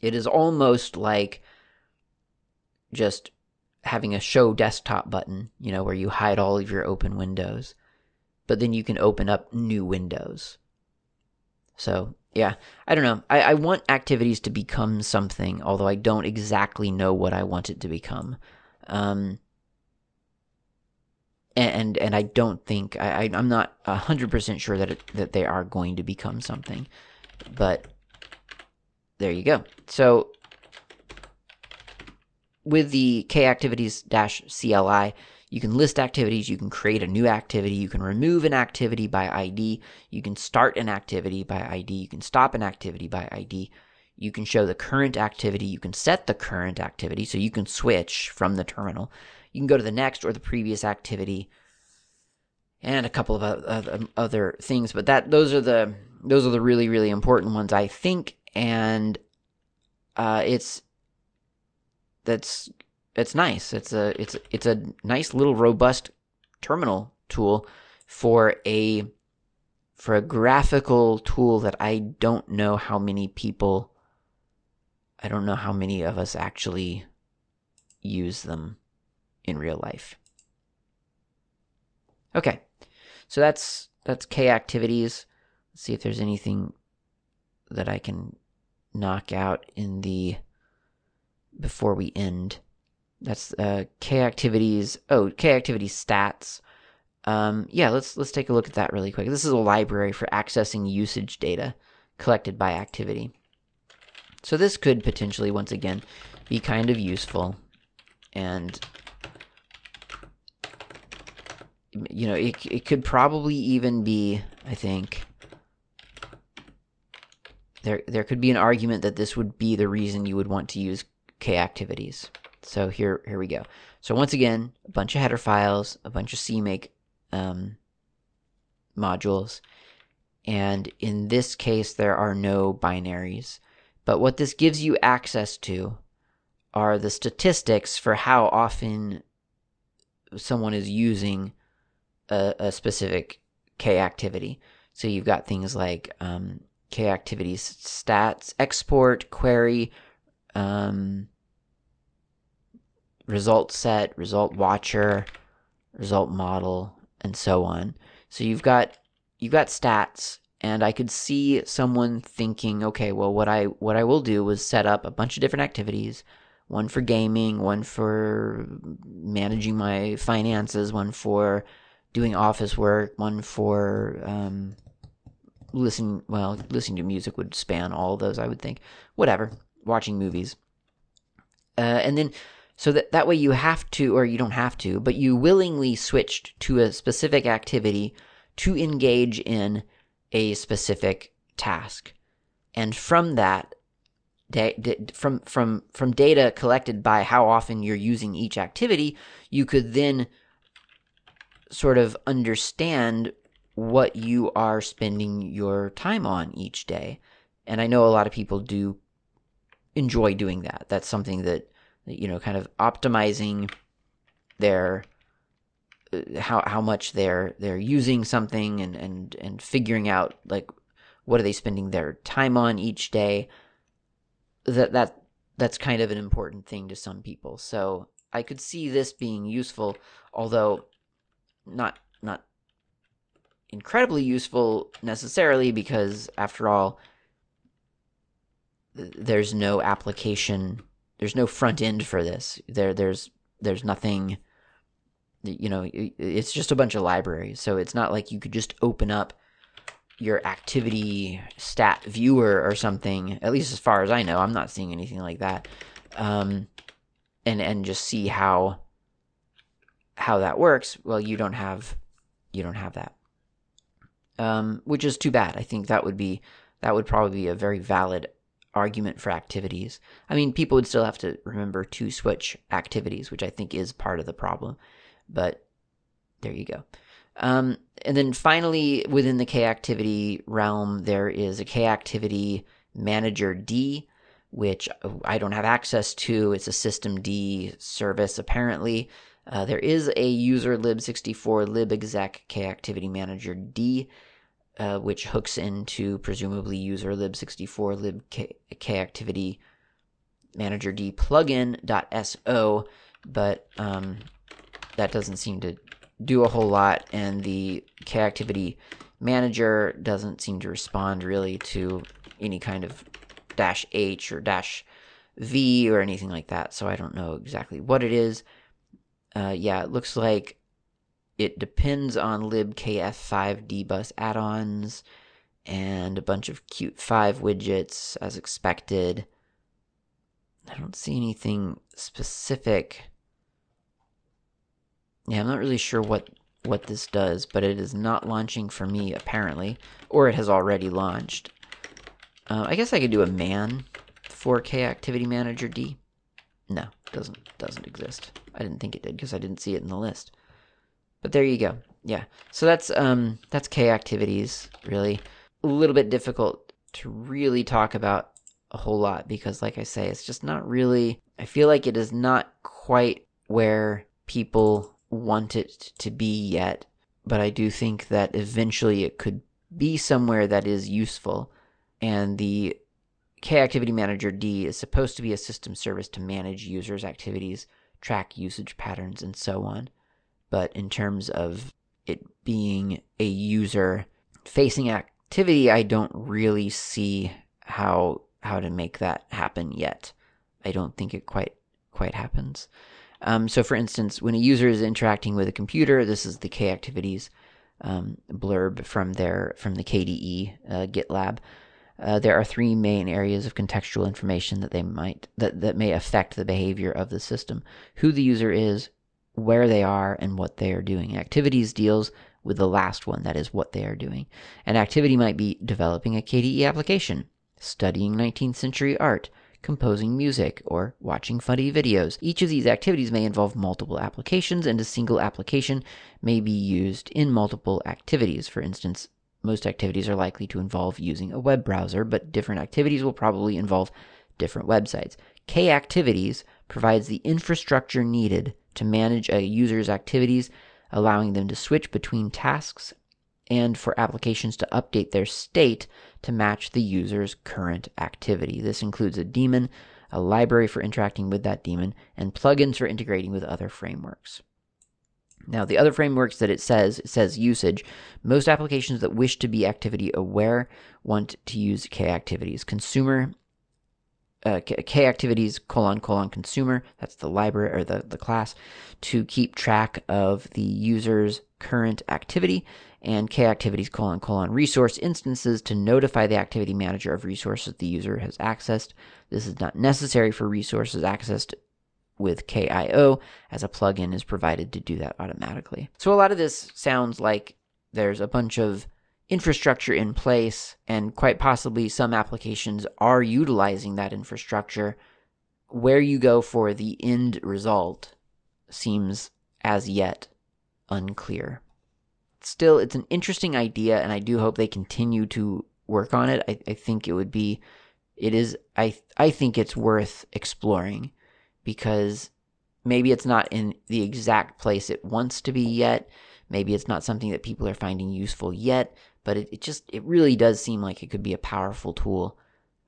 it is almost like just having a show desktop button, you know, where you hide all of your open windows, but then you can open up new windows so yeah, I don't know. I, I want activities to become something, although I don't exactly know what I want it to become. Um, and and I don't think I, I am not hundred percent sure that it, that they are going to become something, but there you go. So with the k activities dash CLI, you can list activities, you can create a new activity, you can remove an activity by ID, you can start an activity by ID, you can stop an activity by ID. You can show the current activity, you can set the current activity, so you can switch from the terminal. You can go to the next or the previous activity and a couple of other things, but that those are the those are the really really important ones I think and uh, it's that's it's nice. It's a it's it's a nice little robust terminal tool for a for a graphical tool that I don't know how many people I don't know how many of us actually use them in real life. Okay. So that's that's K activities. Let's see if there's anything that I can knock out in the before we end. That's uh, K activities. Oh, K activity stats. Um, yeah, let's let's take a look at that really quick. This is a library for accessing usage data. collected by activity. So this could potentially, once again, be kind of useful. And, you know, it, it could probably even be, I think, there, there could be an argument that this would be the reason you would want to use K activities. So here, here we go. So once again, a bunch of header files, a bunch of CMake um, modules, and in this case, there are no binaries. But what this gives you access to are the statistics for how often someone is using a, a specific K activity. So you've got things like um, K activities stats, export, query, um, result set, result watcher, result model, and so on. So you've got you've got stats and I could see someone thinking, okay, well what I what I will do is set up a bunch of different activities, one for gaming, one for managing my finances, one for doing office work, one for um, well, listening to music would span all those, I would think. Whatever. Watching movies. Uh, and then so that that way you have to or you don't have to but you willingly switched to a specific activity to engage in a specific task and from that from from from data collected by how often you're using each activity you could then sort of understand what you are spending your time on each day. And i know a lot of people do enjoy doing that. That's something that you know, kind of optimizing their uh, how how much they're they're using something and and and figuring out like what are they spending their time on each day. That that that's kind of an important thing to some people. So i could see this being useful although not not incredibly useful necessarily because after all there's no application there's no front end for this. There there's there's nothing you know it's just a bunch of libraries. So it's not like you could just open up your activity stat viewer or something at least as far as i know. I'm not seeing anything like that. Um, and and just see how how that works well you don't have you don't have that um, which is too bad i think that would be that would probably be a very valid argument for activities. I mean, people would still have to remember to switch activities, which I think is part of the problem. But there you go. Um, and then finally, within the K activity realm, there is a K activity manager D, which I don't have access to. It's a system D service, apparently. Uh, there is a user lib64 libexec K activity manager D uh, which hooks into presumably user lib64 libk activity manager d plugin.so, but um, that doesn't seem to do a whole lot, and the k activity manager doesn't seem to respond really to any kind of dash h or dash v or anything like that. So I don't know exactly what it is. Uh, yeah, it looks like it depends on libkf5 dbus add-ons and a bunch of Qt 5 widgets as expected. I don't see anything specific. Yeah, I'm not really sure what what this does, but it is not launching for me apparently, or it has already launched. Uh, I guess I could do a man 4K Activity Manager D. No, doesn't doesn't exist. I didn't think it did because I didn't see it in the list. But there you go. Yeah. So that's um that's K activities really. A little bit difficult to really talk about a whole lot because like I say, it's just not really I feel like it is not quite where people want it to be yet, but I do think that eventually it could be somewhere that is useful. And the K Activity Manager D is supposed to be a system service to manage users' activities, track usage patterns, and so on but in terms of it being a user facing activity, I don't really see how how to make that happen yet. I don't think it quite quite happens. Um, so, for instance, when a user is interacting with a computer, this is the K activities um, blurb from their from the KDE uh, GitLab. Uh, there are three main areas of contextual information that they might that, that may affect the behavior of the system: who the user is, where they are, and what they are doing. Activities deals with the last one, that is what they are doing. An activity might be developing a KDE application, studying 19th century art, composing music, or watching funny videos. Each of these activities may involve multiple applications, and a single application may be used in multiple activities. For instance, most activities are likely to involve using a web browser, but different activities will probably involve different websites. K Activities provides the infrastructure needed to manage a user's activities, allowing them to switch between tasks and for applications to update their state to match the user's current activity. This includes a daemon, a library for interacting with that daemon, and plugins for integrating with other frameworks. Now, the other frameworks that it says, it says usage. Most applications that wish to be activity aware want to use K activities. Consumer uh, K activities colon colon consumer that's the library or the, the class to keep track of the user's current activity and K activities colon colon resource instances to notify the activity manager of resources the user has accessed. This is not necessary for resources accessed with KIO, as a plugin is provided to do that automatically. So a lot of this sounds like there's a bunch of infrastructure in place, and quite possibly some applications are utilizing that infrastructure. Where you go for the end result seems as yet unclear. Still, it's an interesting idea, and I do hope they continue to work on it. I, I think it would be, it is, I, I think it's worth exploring because maybe it's not in the exact place it wants to be yet. Maybe it's not something that people are finding useful yet, but it, it just, it really does seem like it could be a powerful tool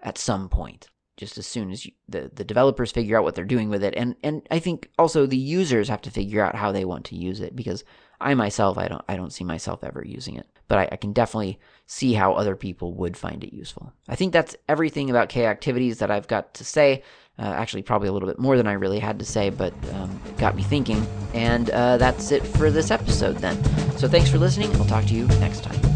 at some point just as soon as you, the the developers figure out what they're doing with it, and and I think also the users have to figure out how they want to use it because I myself I don't I don't see myself ever using it, but I, I can definitely see how other people would find it useful. I think that's everything about K activities that I've got to say. Uh, actually, probably a little bit more than I really had to say, but um, it got me thinking. And uh, that's it for this episode then. So thanks for listening. I'll talk to you next time.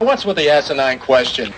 What's with the asinine question?